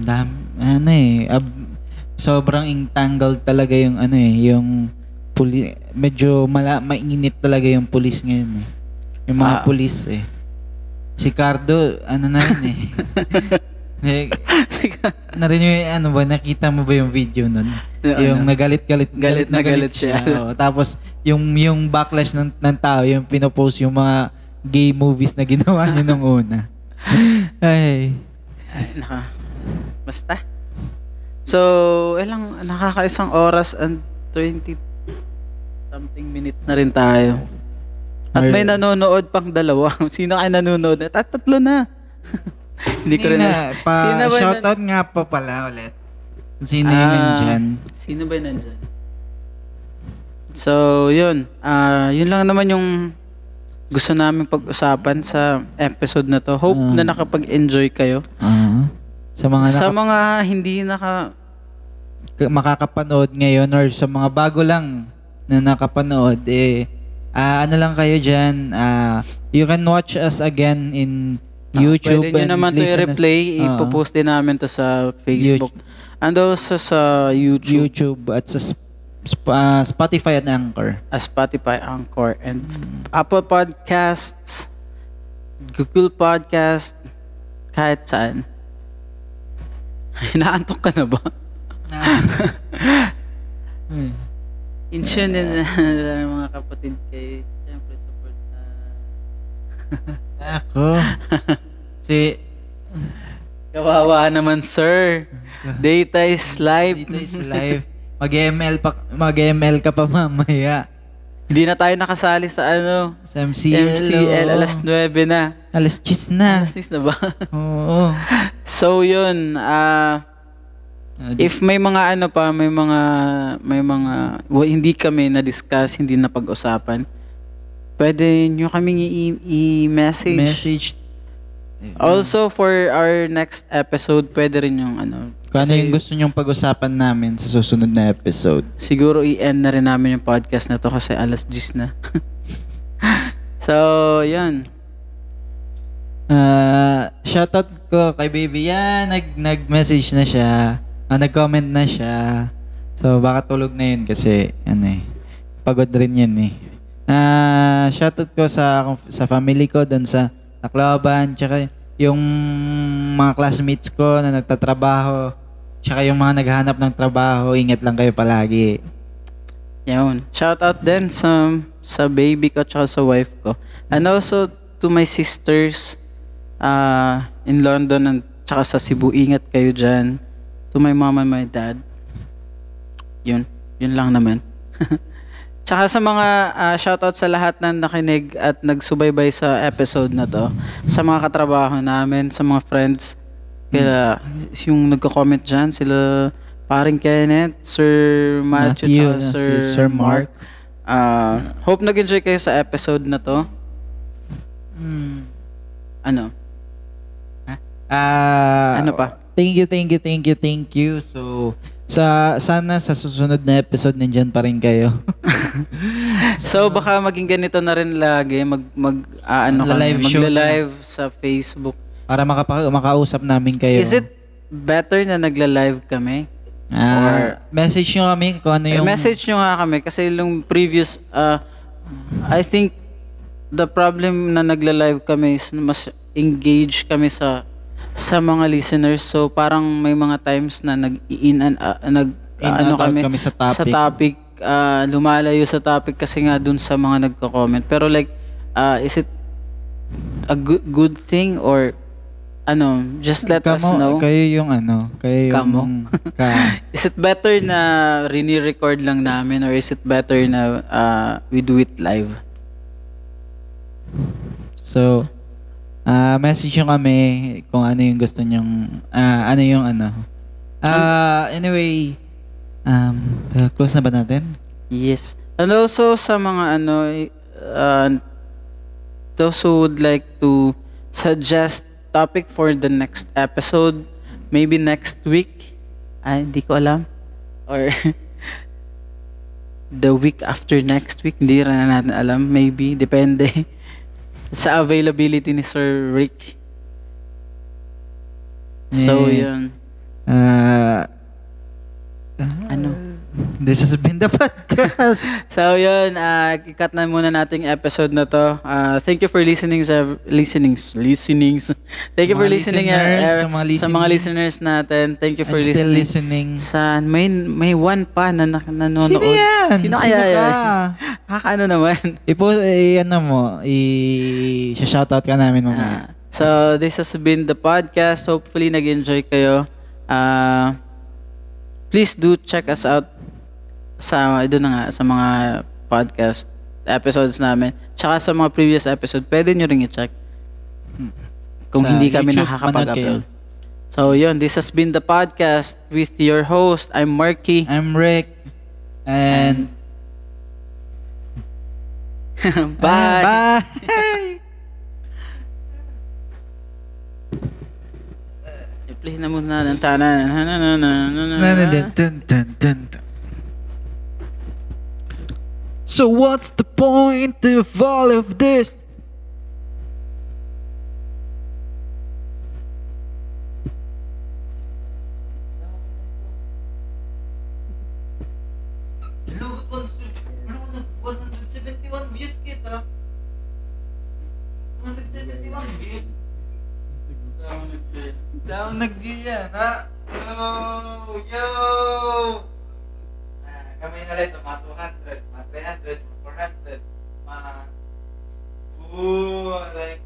dam, ano eh, ab- sobrang entangled talaga yung ano eh, yung puli, medyo mala, mainit talaga yung police ngayon eh. Yung mga Ah. police eh. Si Cardo, ano na rin eh. Eh, narinig yung ano ba, nakita mo ba yung video nun? Yung yung ano? nagalit-galit, Galit na galit siya. Oo, tapos, yung, yung backlash ng, ng tao, yung pinopost yung mga gay movies na ginawa niya nung una. Ay. Ay, naka. Basta. So, ilang, nakakaisang oras and 20 something minutes na rin tayo. At may Ay. nanonood pang dalawa. Sino kayo nanonood? At tatlo na. Hindi ko rin. na, pa, Sino ba shoutout nga pa pala ulit. Sino Ah, nandyan? Sino ba nandyan? So, yun. Ah, yun lang naman yung gusto namin pag-usapan sa episode na to. Hope Ah. na nakapag-enjoy kayo. Ah. sa mga sa naka- mga hindi naka makakapanood ngayon or sa mga bago lang na nakapanood, eh, ah, ano lang kayo dyan, ah, you can watch us again in YouTube. Ah, Pwede nyo and naman to i-replay. Ah, Ipopost din namin to sa Facebook. And also sa YouTube. YouTube at sa sp- ah, Spotify at Anchor. uh, Spotify, Anchor, and Apple Podcasts, Google Podcast, kahit saan. Inaantok ka na ba? Hmm. In-tune din na mga kapatid kay siyempre support na Ako. si kawawa naman sir. Data is live. dito is live. Mag-ML pa mag-ML ka pa mamaya. Hindi na tayo nakasali sa ano, Sa MCL. MCL oo. alas 9 na. Alas 10 na. Alas 6 na ba? Oo. so yun, ah Ah, If may mga ano pa, may mga may mga wa- hindi kami na-discuss, hindi na pag-usapan, pwede nyo kaming i-message. message Also for our next episode, pwede rin yung ano. kung ano yung gusto nyong pag-usapan namin sa susunod na episode. Siguro i-end na rin namin yung podcast na to kasi alas 10 na. so, yun. Ah, shoutout ko kay baby yan, nag nag-message na siya. Ah, nag-comment na siya. So baka tulog na yun kasi ano eh. Pagod rin yan eh. Ah, shoutout ko sa sa family ko doon sa Tacloban, tsaka yung mga classmates ko na nagtatrabaho, tsaka yung mga naghahanap ng trabaho, ingat lang kayo palagi. Yun. Shout out din sa sa baby ko at sa wife ko. And also to my sisters uh, in London and tsaka sa Cebu. Ingat kayo dyan. To my mom and my dad. Yun. Yun lang naman. tsaka sa mga uh, shout out sa lahat na nakinig at nagsubaybay sa episode na to. Sa mga katrabaho namin, sa mga friends. Kaya yung nagko-comment dyan, sila paring Kenneth, Sir Matthew, Matthew, tsaka si Sir, Sir Mark. Ah, hope nag-enjoy kayo sa episode na to. Ano? Ah, Ano pa? Thank you, thank you, thank you, thank you. So, sa sana sa susunod na episode nandiyan pa rin kayo. So baka maging ganito na rin lagi mag mag ah, ano kami, Magla-live sa Facebook. para makapa- makausap namin kayo. Is it better na nagla-live kami? Ah, message nyo kami kung ano Eh, yung... message nyo nga kami kasi yung previous ah, I think the problem na nagla-live kami is mas engage kami sa sa mga listeners. So parang may mga times na nag-in and ah, nag In ano and out kami, kami sa topic. sa topic ah, lumalayo sa topic kasi nga dun sa mga nagko-comment. Pero like ah, is it a good good thing or ano, just let us Kamo- know. Kayo yung ano, kayo yung... Kamo? ka, Is it better na rini-record lang namin or is it better na uh, we do it live? so, ah message nyo kami kung ano yung gusto nyong... ah ano yung ano. Ah, anyway, um, uh, close na ba natin? Yes. And also sa mga ano, uh, those who would like to suggest topic for the next episode, maybe next week, ay, hindi ko alam. Or the week after next week, hindi rin natin alam. Maybe, depende sa availability ni Sir Rick. So, Eh, yun. Ah, Ano? This has been the podcast. So yun, uh, i-cut na muna nating episode na to. Uh, thank you for listening sa listenings, listenings. Thank you for Mga listening listeners, uh, sa mga sa mga listening. listeners natin. Thank you for And still listening. listening. Sa may may one pa na nak- nanonood. Sino yan? Sino Sino kaya ka? Kakaano naman. Ipo, eh, ano mo, i-shoutout ka namin mamaya. Ah, so this has been the podcast. Hopefully nag-enjoy kayo. Uh, please do check us out sa doon na nga sa mga podcast episodes namin. Tsaka sa mga previous episode, pwede nyo ring i-check. Kung Sa hindi kami YouTube, nakakapag-upload. So yun, this has been the podcast with your host. I'm Marky. I'm Rick. And, Bye. Bye. I-play na muna ng tanan. So what's the point of all of this? Down nag-iyan, ha? Yo! Yo! Ah, kami na rin, mga 200, mga 300, mga 400, mga... Ooh, like...